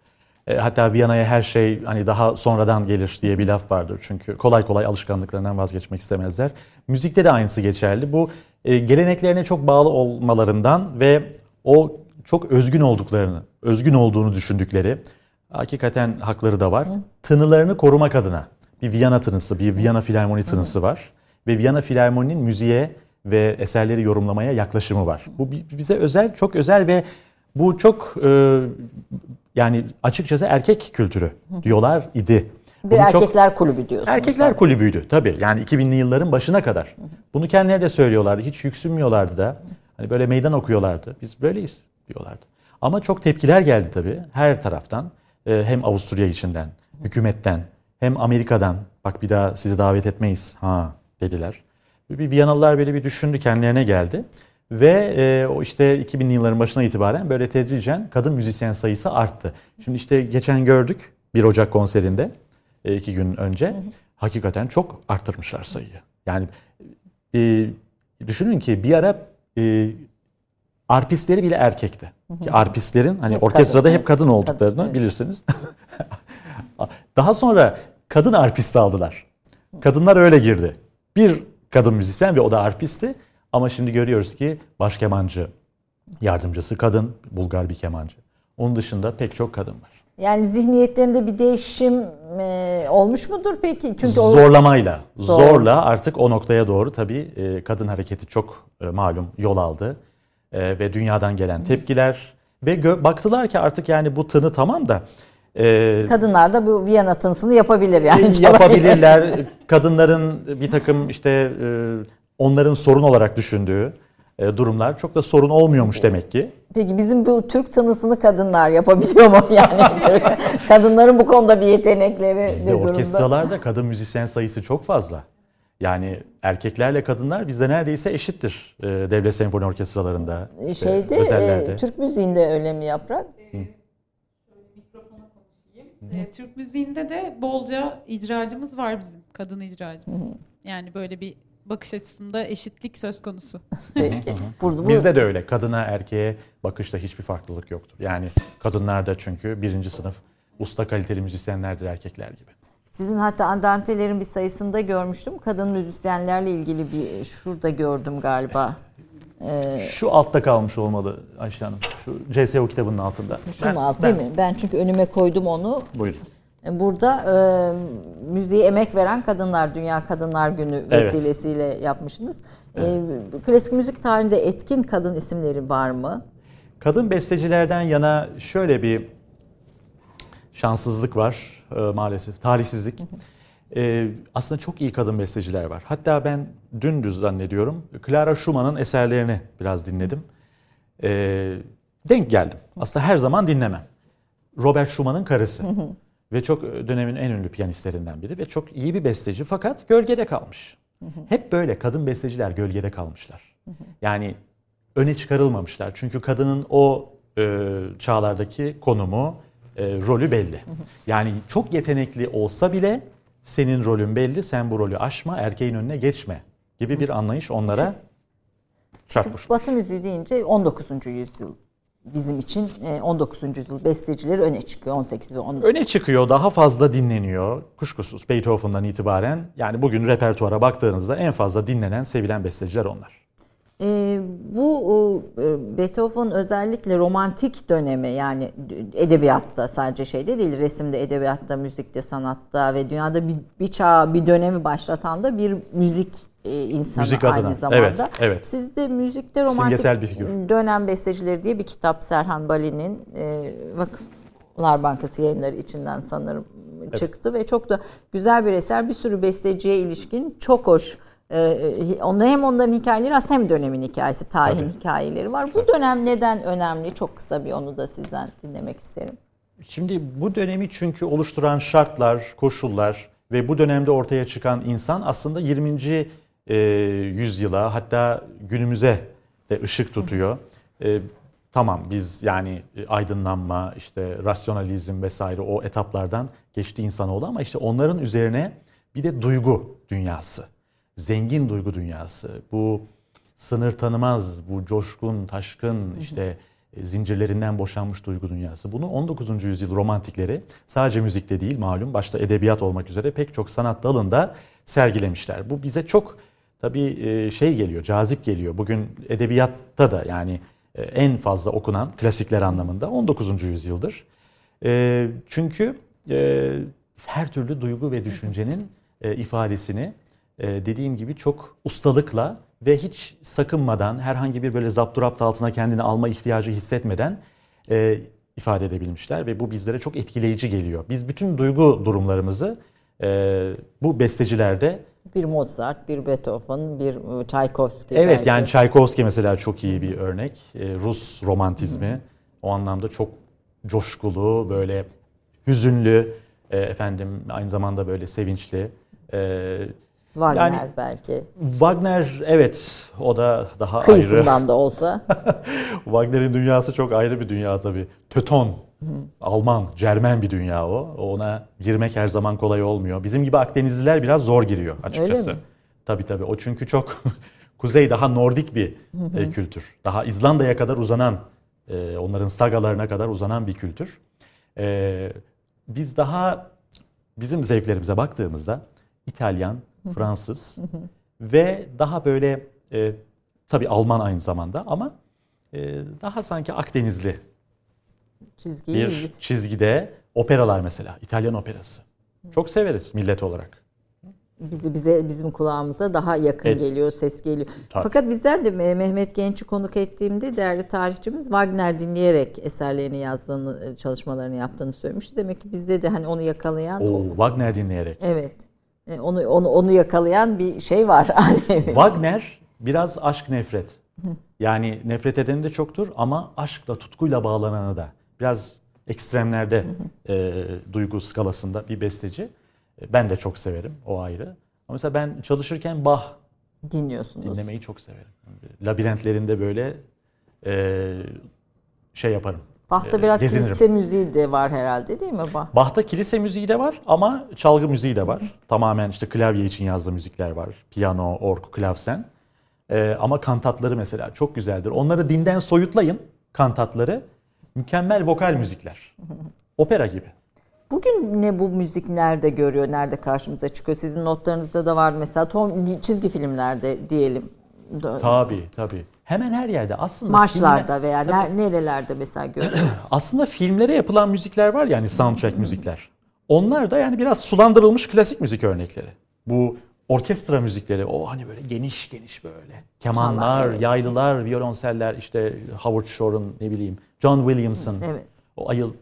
E, hatta Viyana'ya her şey hani daha sonradan gelir diye bir laf vardır. Çünkü kolay kolay alışkanlıklarından vazgeçmek istemezler. Müzikte de aynısı geçerli. Bu e, geleneklerine çok bağlı olmalarından ve o çok özgün olduklarını, özgün olduğunu düşündükleri hakikaten hakları da var. Tınılarını korumak adına bir Viyana tınısı, bir Viyana Filarmoni tınısı var. Ve Viyana Filarmoni'nin müziğe ve eserleri yorumlamaya yaklaşımı var. Bu bi- bize özel, çok özel ve bu çok e, yani açıkçası erkek kültürü diyorlar idi. Bir Bunu çok- erkekler kulübü diyorsunuz. Erkekler kulübüydü tabii. Yani 2000'li yılların başına kadar. Bunu kendileri de söylüyorlardı. Hiç yüksünmüyorlardı da. Hani böyle meydan okuyorlardı. Biz böyleyiz diyorlardı. Ama çok tepkiler geldi tabii her taraftan. Ee, hem Avusturya içinden, hükümetten, hem Amerika'dan. Bak bir daha sizi davet etmeyiz ha dediler. Bir Viyanalılar böyle bir düşündü, kendilerine geldi. Ve e, o işte 2000'li yılların başına itibaren böyle tedricen kadın müzisyen sayısı arttı. Şimdi işte geçen gördük 1 Ocak konserinde e, iki gün önce hakikaten çok arttırmışlar sayıyı. Yani e, düşünün ki bir ara e, arpistleri bile erkekti. Ki arpistlerin hani Hep orkestrada kadın, hep kadın olduklarını Kadın, evet. bilirsiniz. Daha sonra kadın arpist aldılar. Kadınlar öyle girdi. Bir kadın müzisyen ve o da arpisti. Ama şimdi görüyoruz ki baş kemancı yardımcısı kadın, Bulgar bir kemancı. Onun dışında pek çok kadın var. Yani zihniyetlerinde bir değişim e, olmuş mudur peki? Çünkü o Zorlamayla, Zor. zorla artık o noktaya doğru tabii e, kadın hareketi çok e, malum yol aldı. E, ve dünyadan gelen tepkiler ve gö- baktılar ki artık yani bu tını tamam da e, kadınlar da bu Viyana tınısını yapabilir yani. yapabilirler. Kadınların bir takım işte e, onların sorun olarak düşündüğü e, durumlar çok da sorun olmuyormuş demek ki. Peki bizim bu Türk tınısını kadınlar yapabiliyor mu yani? Kadınların bu konuda bir yetenekleri Bizde ne durumda? orkestralarda kadın müzisyen sayısı çok fazla. Yani erkeklerle kadınlar bizde neredeyse eşittir e, devlet senfoni orkestralarında. işte Şeyde özellerde. e, Türk müziğinde öyle mi yaprak? E, Türk müziğinde de bolca icracımız var bizim. Kadın icracımız. Yani böyle bir bakış açısında eşitlik söz konusu. Peki. Burada bu Bizde de öyle. Kadına erkeğe bakışta hiçbir farklılık yoktur. Yani kadınlar da çünkü birinci sınıf usta kaliteli müzisyenlerdir erkekler gibi. sizin hatta andantelerin bir sayısında görmüştüm. Kadın müzisyenlerle ilgili bir şurada gördüm galiba. Şu altta kalmış olmalı Ayşe Hanım. Şu CSO kitabının altında. Şu mu alt değil mi? Ben çünkü önüme koydum onu. Buyurun. Burada e, müziğe emek veren kadınlar, Dünya Kadınlar Günü Evet. vesilesiyle yapmışsınız. E, klasik müzik tarihinde etkin kadın isimleri var mı? Kadın bestecilerden yana şöyle bir şanssızlık var e, maalesef, talihsizlik. e, aslında çok iyi kadın besteciler var. Hatta ben dün düz zannediyorum Clara Schumann'ın eserlerini biraz dinledim. E, denk geldim. Aslında her zaman dinlemem. Robert Schumann'ın karısı. Ve çok dönemin en ünlü piyanistlerinden biri ve çok iyi bir besteci fakat gölgede kalmış. Hep böyle kadın besteciler gölgede kalmışlar. Yani öne çıkarılmamışlar. Çünkü kadının o e, çağlardaki konumu, e, rolü belli. Yani çok yetenekli olsa bile senin rolün belli, sen bu rolü aşma, erkeğin önüne geçme gibi bir anlayış onlara çarpmış. Batı müziği deyince 19. yüzyıl bizim için 19. E, yüzyıl bestecileri öne çıkıyor 18 ve 19. Öne çıkıyor, daha fazla dinleniyor. Kuşkusuz Beethoven'dan itibaren yani bugün repertuara baktığınızda en fazla dinlenen, sevilen besteciler onlar. E, bu e, Beethoven özellikle romantik dönemi yani edebiyatta sadece şeyde değil resimde, edebiyatta, müzikte, sanatta ve dünyada bir, bir çağ, bir dönemi başlatan da bir müzik insanı müzik aynı zamanda. Evet, evet. Siz de müzikte romantik bir dönem bestecileri diye bir kitap Serhan Bali'nin e, Vakıflar Bankası yayınları içinden sanırım evet. çıktı ve çok da güzel bir eser. Bir sürü besteciye ilişkin çok hoş ee, onda hem onların hikayeleri aslında hem dönemin hikayesi, tarihin Tabii. hikayeleri var. Bu dönem neden önemli? Çok kısa bir onu da sizden dinlemek isterim. Şimdi bu dönemi çünkü oluşturan şartlar, koşullar ve bu dönemde ortaya çıkan insan aslında 20. E, yüzyıla hatta günümüze de ışık tutuyor. E, tamam biz yani aydınlanma, işte rasyonalizm vesaire o etaplardan geçti insanoğlu ama işte onların üzerine bir de duygu dünyası zengin duygu dünyası, bu sınır tanımaz, bu coşkun, taşkın işte e, zincirlerinden boşanmış duygu dünyası. Bunu 19. yüzyıl romantikleri sadece müzikte değil malum başta edebiyat olmak üzere pek çok sanat dalında sergilemişler. Bu bize çok tabii e, şey geliyor, cazip geliyor. Bugün edebiyatta da yani e, en fazla okunan klasikler anlamında 19. yüzyıldır. Çünkü her türlü duygu ve düşüncenin ifadesini e, dediğim gibi çok ustalıkla ve hiç sakınmadan herhangi bir böyle zapturapt altına kendini alma ihtiyacı hissetmeden e, ifade edebilmişler ve bu bizlere çok etkileyici geliyor. Biz bütün duygu durumlarımızı e, bu bestecilerde bir Mozart, bir Beethoven, bir Tchaikovsky. Evet belki. yani Tchaikovsky mesela çok iyi bir örnek. E, Rus romantizmi Hı. o anlamda çok coşkulu, böyle hüzünlü, e, efendim aynı zamanda böyle sevinçli. E, Wagner yani, belki. Wagner evet o da daha Kıyısından ayrı. Da olsa. Wagner'in dünyası çok ayrı bir dünya tabii. Töton, Alman, Cermen bir dünya o. Ona girmek her zaman kolay olmuyor. Bizim gibi Akdenizliler biraz zor giriyor açıkçası. Öyle mi? Tabii tabii. O çünkü çok kuzey daha Nordik bir e, kültür. Daha İzlanda'ya kadar uzanan, e, onların sagalarına kadar uzanan bir kültür. E, biz daha bizim zevklerimize baktığımızda İtalyan, Fransız ve daha böyle tabii Alman aynı zamanda ama daha sanki Akdenizli Çizgiyi bir ilgi. çizgide operalar mesela İtalyan operası. Çok severiz millet olarak. Bizi bize bizim kulağımıza daha yakın evet. geliyor, ses geliyor. Tabii. Fakat bizden de Mehmet Genç'i konuk ettiğimde değerli tarihçimiz Wagner dinleyerek eserlerini yazdığını, çalışmalarını yaptığını söylemişti. Demek ki bizde de hani onu yakalayan Oo, o. Wagner dinleyerek. Evet. E, onu onu onu yakalayan bir şey var. Wagner biraz aşk nefret. Yani nefret edeni de çoktur ama aşkla, tutkuyla bağlananı da. Biraz ekstremlerde e, duygu skalasında bir besteci. E, ben de çok severim o ayrı. Ama mesela ben çalışırken Bach dinliyorsunuz. Dinlemeyi çok severim. Labirentlerinde böyle e, şey yaparım. Bach'ta biraz gezinirim. kilise müziği de var herhalde değil mi Bach? Bach'ta kilise müziği de var ama çalgı müziği de var. Tamamen işte klavye için yazdığı müzikler var. Piyano, org, klavsen. Ee, ama kantatları mesela çok güzeldir. Onları dinden soyutlayın kantatları. Mükemmel vokal müzikler. Opera gibi. Bugün ne bu müzik nerede görüyor, nerede karşımıza çıkıyor? Sizin notlarınızda da var mesela Tom, çizgi filmlerde diyelim. Tabii tabii hemen her yerde aslında marşlarda filmler, veya tabii, nerelerde mesela görüyoruz. aslında filmlere yapılan müzikler var yani soundtrack müzikler. Onlar da yani biraz sulandırılmış klasik müzik örnekleri. Bu orkestra müzikleri o hani böyle geniş geniş böyle kemanlar, evet. yaylılar, violonseller işte Howard Shore'un ne bileyim John Williams'ın evet. o ayıl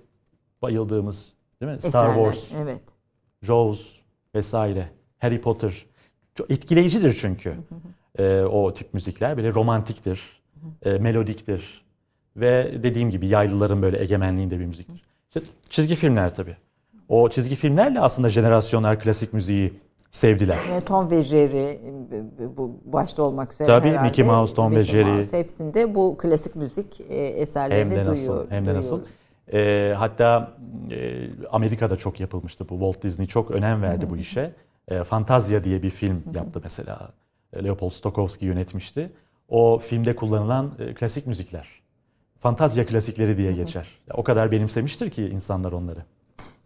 bayıldığımız değil mi? Star Eserler, Wars. Evet. Jaws vesaire. Harry Potter. Çok etkileyicidir çünkü. E, o tip müzikler böyle romantiktir, e, melodiktir. Ve dediğim gibi yaylıların böyle egemenliğinde bir müziktir. İşte çizgi filmler tabii. O çizgi filmlerle aslında jenerasyonlar klasik müziği sevdiler. Tom ve Jerry bu başta olmak üzere Tabii herhalde. Mickey Mouse, Tom ve Jerry. Mouse, hepsinde bu klasik müzik e, eserlerini hem de nasıl, duyuyor. Hem de nasıl. E, hatta e, Amerika'da çok yapılmıştı bu. Walt Disney çok önem verdi bu işe. E, Fantazya diye bir film yaptı mesela. Leopold Stokowski yönetmişti. O filmde kullanılan e, klasik müzikler. Fantazya klasikleri diye geçer. O kadar benimsemiştir ki insanlar onları.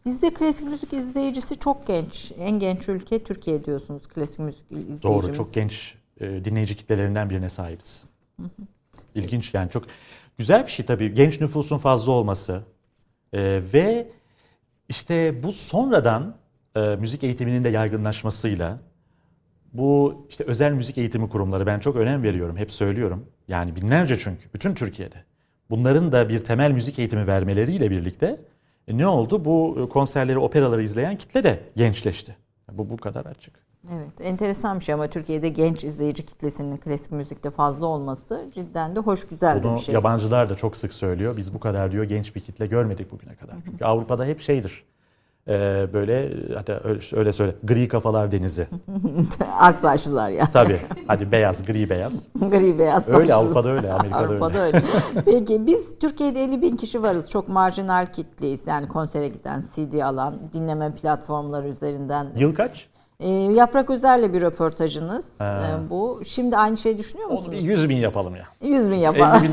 Bizde klasik müzik izleyicisi çok genç. En genç ülke Türkiye diyorsunuz klasik müzik izleyicimiz. Doğru çok genç e, dinleyici kitlelerinden birine sahibiz. İlginç yani çok güzel bir şey tabii. Genç nüfusun fazla olması e, ve işte bu sonradan e, müzik eğitiminin de yaygınlaşmasıyla bu işte özel müzik eğitimi kurumları ben çok önem veriyorum. Hep söylüyorum. Yani binlerce çünkü bütün Türkiye'de. Bunların da bir temel müzik eğitimi vermeleriyle birlikte e ne oldu? Bu konserleri, operaları izleyen kitle de gençleşti. Bu bu kadar açık. Evet, enteresan bir şey ama Türkiye'de genç izleyici kitlesinin klasik müzikte fazla olması cidden de hoş güzel Bunu bir şey. yabancılar da çok sık söylüyor. Biz bu kadar diyor genç bir kitle görmedik bugüne kadar. Çünkü Avrupa'da hep şeydir. Ee, böyle hatta öyle, öyle söyle gri kafalar denizi. Aksaçlılar ya. Tabii. Hadi beyaz, gri beyaz. gri beyaz. Öyle Avrupa'da öyle, Amerika'da Avrupa'da öyle. öyle. Peki biz Türkiye'de 50 bin kişi varız. Çok marjinal kitleyiz. Yani konsere giden, CD alan, dinleme platformları üzerinden. Yıl kaç? E, Yaprak Özer'le bir röportajınız e, bu. Şimdi aynı şeyi düşünüyor musunuz? Onu bir 100 bin yapalım ya. 100 bin yapalım.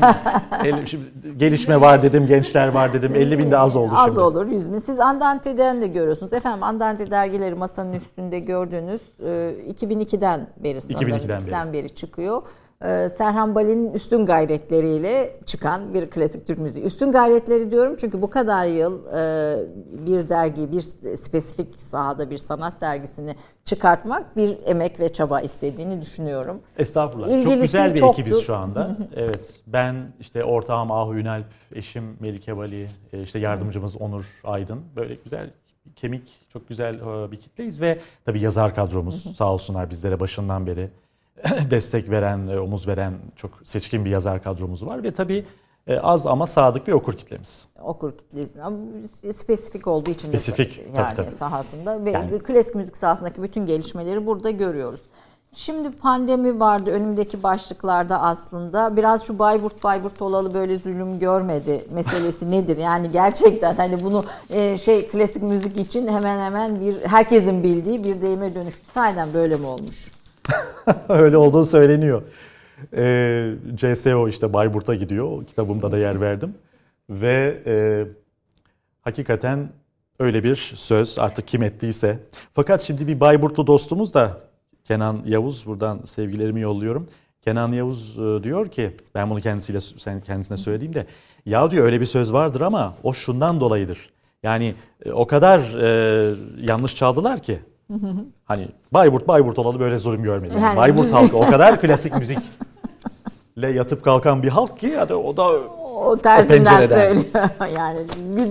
50 bin, 50, şimdi gelişme var dedim, gençler var dedim. 50 bin de az oldu az şimdi. Az olur 100 bin. Siz Andante'den de görüyorsunuz. Efendim Andante dergileri masanın üstünde gördüğünüz e, 2002'den beri sanırım. 2002'den beri. 2002'den beri çıkıyor. E, Serhan Bali'nin üstün gayretleriyle çıkan bir klasik Türk müziği. Üstün gayretleri diyorum çünkü bu kadar yıl e, bir dergi, bir spesifik sahada bir sanat dergisini çıkartmak bir emek ve çaba istediğini düşünüyorum. Estağfurullah. İlgilisi çok güzel bir çoktu. ekibiz şu anda. evet. Ben işte ortağım Ahu Ünalp, eşim Melike Vali, e, işte yardımcımız Onur Aydın. Böyle güzel kemik, çok güzel e, bir kitleyiz ve tabii yazar kadromuz sağ olsunlar bizlere başından beri destek veren, e, omuz veren çok seçkin bir yazar kadromuz var ve tabii az ama sadık bir okur kitlemiz. Okur kitlesi spesifik olduğu için spesifik, de yani tabii, tabii. sahasında ve Yani- klasik müzik sahasındaki bütün gelişmeleri burada görüyoruz. Şimdi pandemi vardı önümdeki başlıklarda aslında biraz şu Bayburt Bayburt olalı böyle zulüm görmedi meselesi nedir? Yani gerçekten hani bunu e, şey klasik müzik için hemen hemen bir herkesin bildiği bir deyime dönüştü. Sahiden böyle mi olmuş? Öyle olduğu söyleniyor. Ee, CSO işte Bayburt'a gidiyor. Kitabımda da yer verdim. Ve e, hakikaten öyle bir söz artık kim ettiyse. Fakat şimdi bir Bayburtlu dostumuz da Kenan Yavuz buradan sevgilerimi yolluyorum. Kenan Yavuz e, diyor ki ben bunu kendisiyle sen kendisine söylediğimde ya diyor öyle bir söz vardır ama o şundan dolayıdır. Yani e, o kadar e, yanlış çaldılar ki Hani Bayburt Bayburt olalı böyle zulüm görmedim. Yani Bayburt biz- halkı o kadar klasik müzikle yatıp kalkan bir halk ki hadi o da O tersinden söylüyor. yani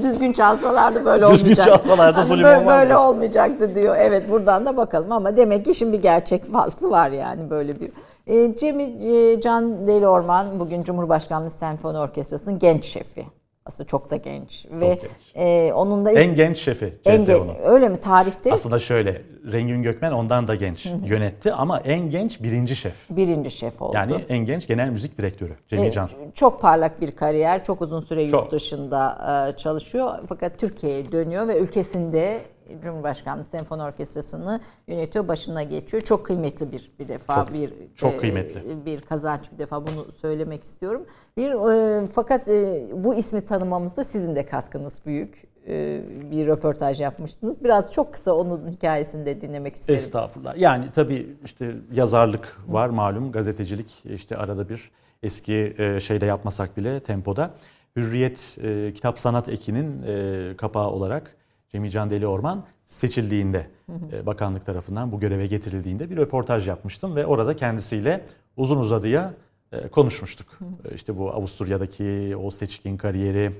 düzgün çalsalardı böyle Düzgün olmayacak. çalsalardı Hani zulüm böyle, böyle olmayacaktı diyor. Evet buradan da bakalım ama demek ki şimdi bir gerçek faslı var yani böyle bir. E, Cemil e, Can Deli Orman bugün Cumhurbaşkanlığı Senfoni Orkestrası'nın genç şefi. Aslında çok da genç ve genç. e, onun da en genç şefi en CSO'nun. öyle mi tarihte Aslında şöyle Rengin Gökmen ondan da genç yönetti ama en genç birinci şef. birinci şef oldu. Yani en genç genel müzik direktörü Cemil E, Can. Çok parlak bir kariyer, çok uzun süre yurt Çok. dışında e, çalışıyor. Fakat Türkiye'ye dönüyor ve ülkesinde Cumhurbaşkanlığı Senfoni Orkestrası'nı yönetiyor, başına geçiyor. Çok kıymetli bir bir defa Çok- bir çok e, kıymetli. bir kazanç bir defa bunu söylemek istiyorum. Bir e, fakat e, bu ismi tanımamızda sizin de katkınız büyük. E, bir röportaj yapmıştınız. Biraz çok kısa onun hikayesini de dinlemek isterim. Estağfurullah. Yani tabii işte yazarlık var malum gazetecilik işte arada bir eski e, şeyde yapmasak bile tempoda. Hürriyet e, Kitap Sanat Eki'nin e, kapağı olarak Cemil Can Deli Orman seçildiğinde e, bakanlık tarafından bu göreve getirildiğinde bir röportaj yapmıştım ve orada kendisiyle uzun uzadıya e, konuşmuştuk. E, işte bu Avusturya'daki o seçkin kariyeri.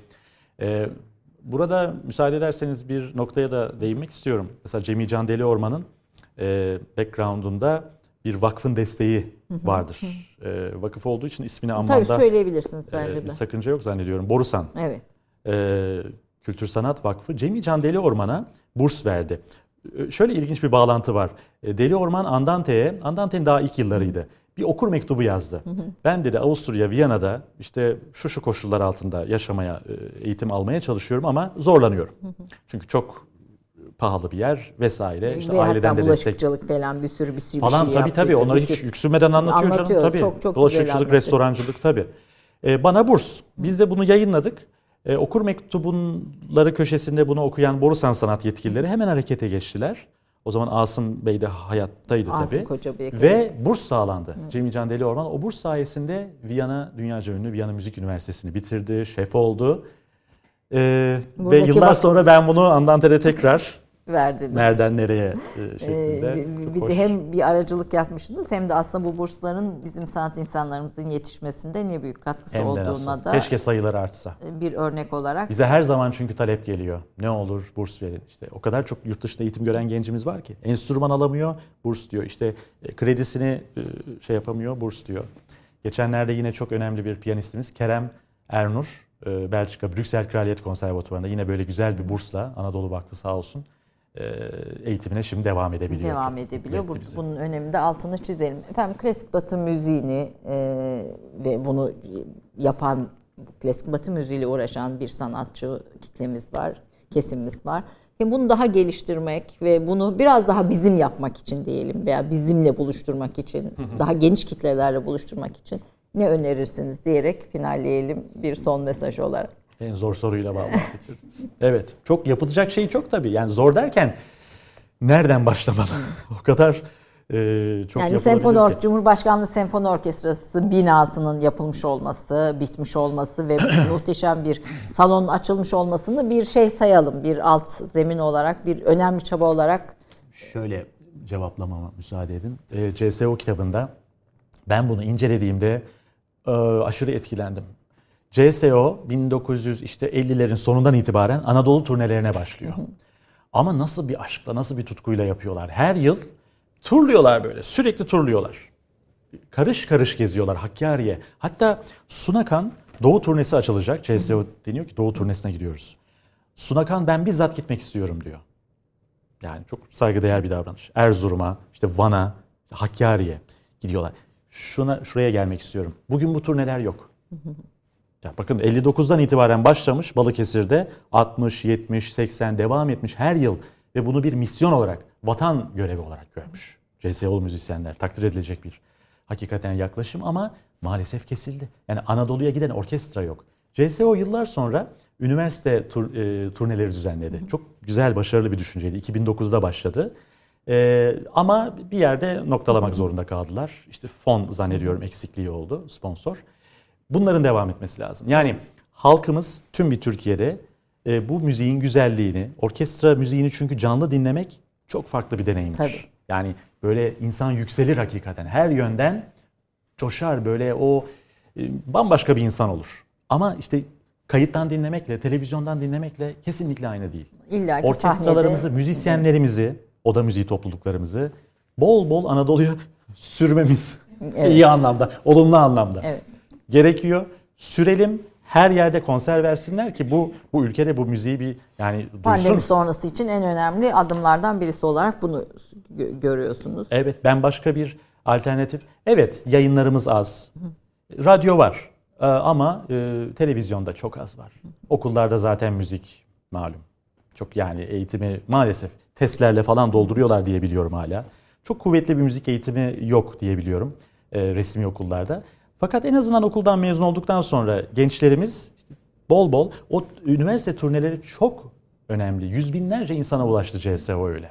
Burada müsaade ederseniz bir noktaya da değinmek istiyorum. Mesela Cemil Can Deli Orman'ın background'unda bir vakfın desteği vardır. Vakıf olduğu için ismini anmamda Tabii söyleyebilirsiniz bence de. bir sakınca yok zannediyorum. Borusan Evet. Kültür Sanat Vakfı Cemil Can Deli Orman'a burs verdi. E, Şöyle ilginç bir bağlantı var. E, Deli Orman Andante'ye, Andante'nin daha ilk yıllarıydı. Bir okur mektubu yazdı. Ben dedi Avusturya, Viyana'da işte şu şu koşullar altında yaşamaya, e, eğitim almaya çalışıyorum ama zorlanıyorum. Çünkü çok pahalı bir yer vesaire. İşte Ve aileden de destek falan bir sürü bir sürü bir falan şey tabii yaptı. tabii onları Bir hiç yüksünmeden anlatıyor, Anlatıyor, canım tabii. çok- çok Bulaşıkçılık, restorancılık tabii. Ee, bana burs. Biz de bunu yayınladık. Ee, okur mektubunları köşesinde bunu okuyan Borusan Sanat yetkilileri hemen harekete geçtiler. O zaman Asım Bey de hayattaydı Asım tabii. Kocabıyık, Ve burs sağlandı. Cemil Can Deli Orman o burs sayesinde Viyana dünyaca ünlü Viyana Müzik Üniversitesi'ni bitirdi, şef oldu. Ee, ve yıllar vakıf- sonra ben bunu Andante'de tekrar verdiniz. nereden nereye e, Ee, şeklinde. bir hoş. de hem bir aracılık yapmışsınız hem de aslında bu bursların bizim sanat insanlarımızın yetişmesinde ne büyük katkısı Hem olduğuna nasıl. da Keşke sayıları artsa. bir örnek olarak Bize her zaman çünkü talep geliyor. Ne olur burs verin. İşte o kadar çok yurt dışında eğitim gören gencimiz var ki. Enstrüman alamıyor, burs diyor. İşte e, kredisini e, şey yapamıyor, burs diyor. Geçenlerde yine çok önemli bir piyanistimiz Kerem Ernur, e, Belçika Brüksel Kraliyet Konservatuvarı'nda yine böyle güzel bir bursla Anadolu Vakfı sağ olsun e, eğitimine şimdi devam edebiliyor. devam edebiliyor. Bu, bunun öneminde altını çizelim. Efendim klasik batı müziğini e, ve bunu yapan klasik batı müziğiyle uğraşan bir sanatçı kitlemiz var, kesimimiz var. Şimdi bunu daha geliştirmek ve bunu biraz daha bizim yapmak için diyelim veya bizimle buluşturmak için, daha geniş kitlelerle buluşturmak için ne önerirsiniz diyerek finalleyelim bir son mesaj olarak. En zor soruyla vallahi bitirdiniz. evet. Çok yapılacak şey çok tabii. Yani zor derken nereden başlamalı? o kadar e, çok Yani senfoni. Or- Cumhurbaşkanlığı Senfoni Orkestrası binasının yapılmış olması, bitmiş olması ve muhteşem bir salonun açılmış olmasını bir şey sayalım. Bir alt zemin olarak, bir önemli çaba olarak Şöyle cevaplamama müsaade edin. E, CSO kitabında ben bunu incelediğimde e, aşırı etkilendim. CSO 1900 işte 50'lerin sonundan itibaren Anadolu turnelerine başlıyor. Ama nasıl bir aşkla, nasıl bir tutkuyla yapıyorlar. Her yıl turluyorlar böyle. Sürekli turluyorlar. Karış karış geziyorlar Hakkari'ye. Hatta Sunakan Doğu turnesi açılacak. CSO deniyor ki Doğu turnesine gidiyoruz. Sunakan ben bizzat gitmek istiyorum diyor. Yani çok saygıdeğer bir davranış. Erzurum'a, işte Van'a, Hakkari'ye gidiyorlar. Şuna şuraya gelmek istiyorum. Bugün bu turneler yok. Ya bakın 59'dan itibaren başlamış Balıkesir'de 60, 70, 80 devam etmiş her yıl ve bunu bir misyon olarak, vatan görevi olarak görmüş. CSO'lu müzisyenler takdir edilecek bir hakikaten yaklaşım ama maalesef kesildi. Yani Anadolu'ya giden orkestra yok. CSO yıllar sonra üniversite tur, e, turneleri düzenledi. Çok güzel, başarılı bir düşünceydi. 2009'da başladı. E, ama bir yerde noktalamak zorunda kaldılar. İşte fon zannediyorum eksikliği oldu, sponsor. Bunların devam etmesi lazım. Yani halkımız tüm bir Türkiye'de e, bu müziğin güzelliğini, orkestra müziğini çünkü canlı dinlemek çok farklı bir deneyimdir. Tabii. Yani böyle insan yükselir hakikaten. Her yönden coşar böyle o e, bambaşka bir insan olur. Ama işte kayıttan dinlemekle, televizyondan dinlemekle kesinlikle aynı değil. illa ki Orkestralarımızı, sahnede- müzisyenlerimizi, oda müziği topluluklarımızı bol bol Anadolu'ya sürmemiz Evet. iyi anlamda, olumlu anlamda Evet. Gerekiyor. Sürelim, her yerde konser versinler ki bu bu ülkede bu müziği bir yani Pandemi duysun. sonrası için en önemli adımlardan birisi olarak bunu gö- görüyorsunuz. Evet ben başka bir alternatif. Evet yayınlarımız az. Radyo var Ee, ama e, televizyonda çok az var. Okullarda zaten müzik malum. Çok yani eğitimi maalesef testlerle falan dolduruyorlar diye biliyorum hala. Çok kuvvetli bir müzik eğitimi yok diye biliyorum e, resmi okullarda. Fakat en azından okuldan mezun olduktan sonra gençlerimiz bol bol o üniversite turneleri çok önemli. Yüz binlerce insana ulaştı CSO öyle.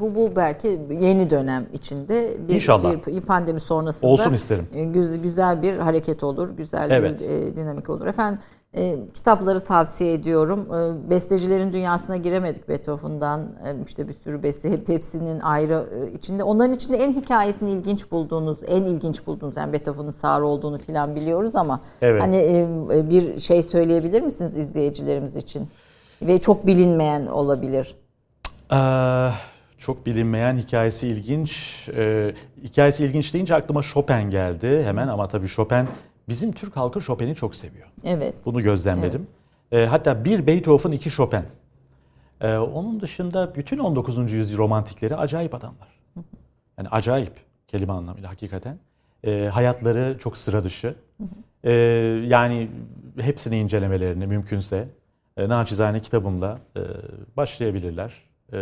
Bu, bu belki yeni dönem içinde bir, İnşallah. bir pandemi sonrasında Olsun isterim. e, güz- güzel bir hareket olur, güzel Evet. bir e, dinamik olur. Efendim e, kitapları tavsiye ediyorum. E, bestecilerin dünyasına giremedik Beethoven'dan e, işte bir sürü beste hep hepsinin ayrı e, içinde. Onların içinde en hikayesini ilginç bulduğunuz, en ilginç bulduğunuz yani Beethoven'ın sağır olduğunu filan biliyoruz ama Evet. hani e, e, bir şey söyleyebilir misiniz izleyicilerimiz için? Ve çok bilinmeyen olabilir. Ee, çok bilinmeyen hikayesi ilginç. E, hikayesi ilginç deyince aklıma Chopin geldi hemen ama tabii Chopin bizim Türk halkı Chopin'i çok seviyor. Evet. Bunu gözlemledim. Evet. E, hatta bir Beethoven, iki Chopin. E, onun dışında bütün 19. yüzyıl romantikleri acayip adamlar. Yani acayip kelime anlamıyla hakikaten. E, hayatları çok sıra dışı. E, yani hepsini incelemelerini mümkünse e, naçizane kitabımla e, başlayabilirler. E,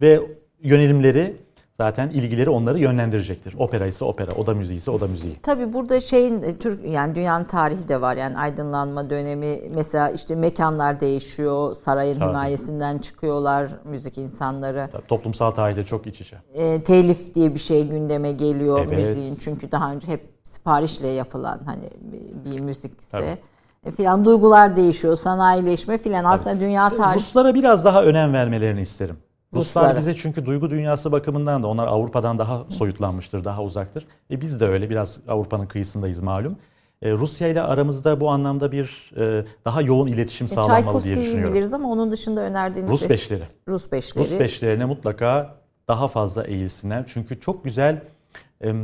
ve yönelimleri zaten ilgileri onları yönlendirecektir. Opera ise opera, o da müziği ise o da müziği. Tabii burada şeyin e, Türk yani dünyanın tarihi de var. Yani aydınlanma dönemi mesela işte mekanlar değişiyor. Sarayın Tabii. himayesinden çıkıyorlar müzik insanları. Tabii, toplumsal tarihte çok iç içe. E, telif diye bir şey gündeme geliyor evet. müziğin. Çünkü daha önce hep siparişle yapılan hani bir, bir müzikse. Tabii e, filan duygular değişiyor, sanayileşme filan aslında dünya tarihi. Ruslara biraz daha önem vermelerini isterim. Ruslar bize çünkü duygu dünyası bakımından da onlar Avrupa'dan daha soyutlanmıştır, daha uzaktır. E biz de öyle biraz Avrupa'nın kıyısındayız malum. E, Rusya ile aramızda bu anlamda bir e, daha yoğun iletişim e, sağlanmalı diye düşünüyorum. biliriz ama onun dışında önerdiğiniz Rus beşleri. Rus beşleri. Rus beşlerine mutlaka daha fazla eğilsinler. Çünkü çok güzel e,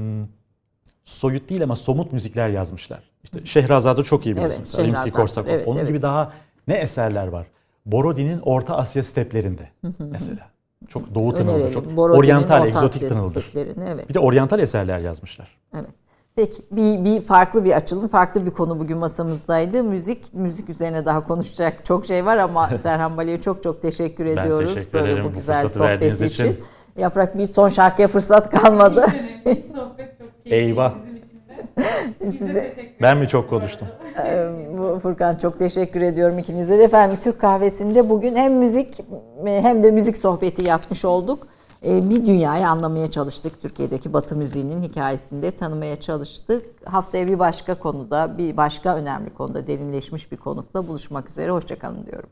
soyut değil ama somut müzikler yazmışlar. İşte Şehrazat'ı çok iyi biliriz evet, mesela. Rimsky-Korsakov. Evet, Onun evet. gibi daha ne eserler var? Borodin'in Orta Asya steplerinde mesela. Çok doğu tınıldır, çok oryantal, egzotik tınıldır. Evet. Bir de oryantal eserler yazmışlar. Evet. Peki bir, bir farklı bir açılım, farklı bir konu bugün masamızdaydı. Müzik, müzik üzerine daha konuşacak çok şey var ama Serhan Bali'ye çok çok teşekkür ediyoruz. Ben teşekkür Böyle bu güzel sohbet için. için. Yaprak bir son şarkıya fırsat kalmadı. Bir sohbet çok keyifli Eyvah. bizim için. Size, ben mi çok konuştum? Ee, Furkan çok teşekkür ediyorum ikinize de. Efendim Türk kahvesinde bugün hem müzik hem de müzik sohbeti yapmış olduk. Ee, bir dünyayı anlamaya çalıştık. Türkiye'deki Batı müziğinin hikayesinde tanımaya çalıştık. Haftaya bir başka konuda, bir başka önemli konuda derinleşmiş bir konukla buluşmak üzere. Hoşçakalın diyorum.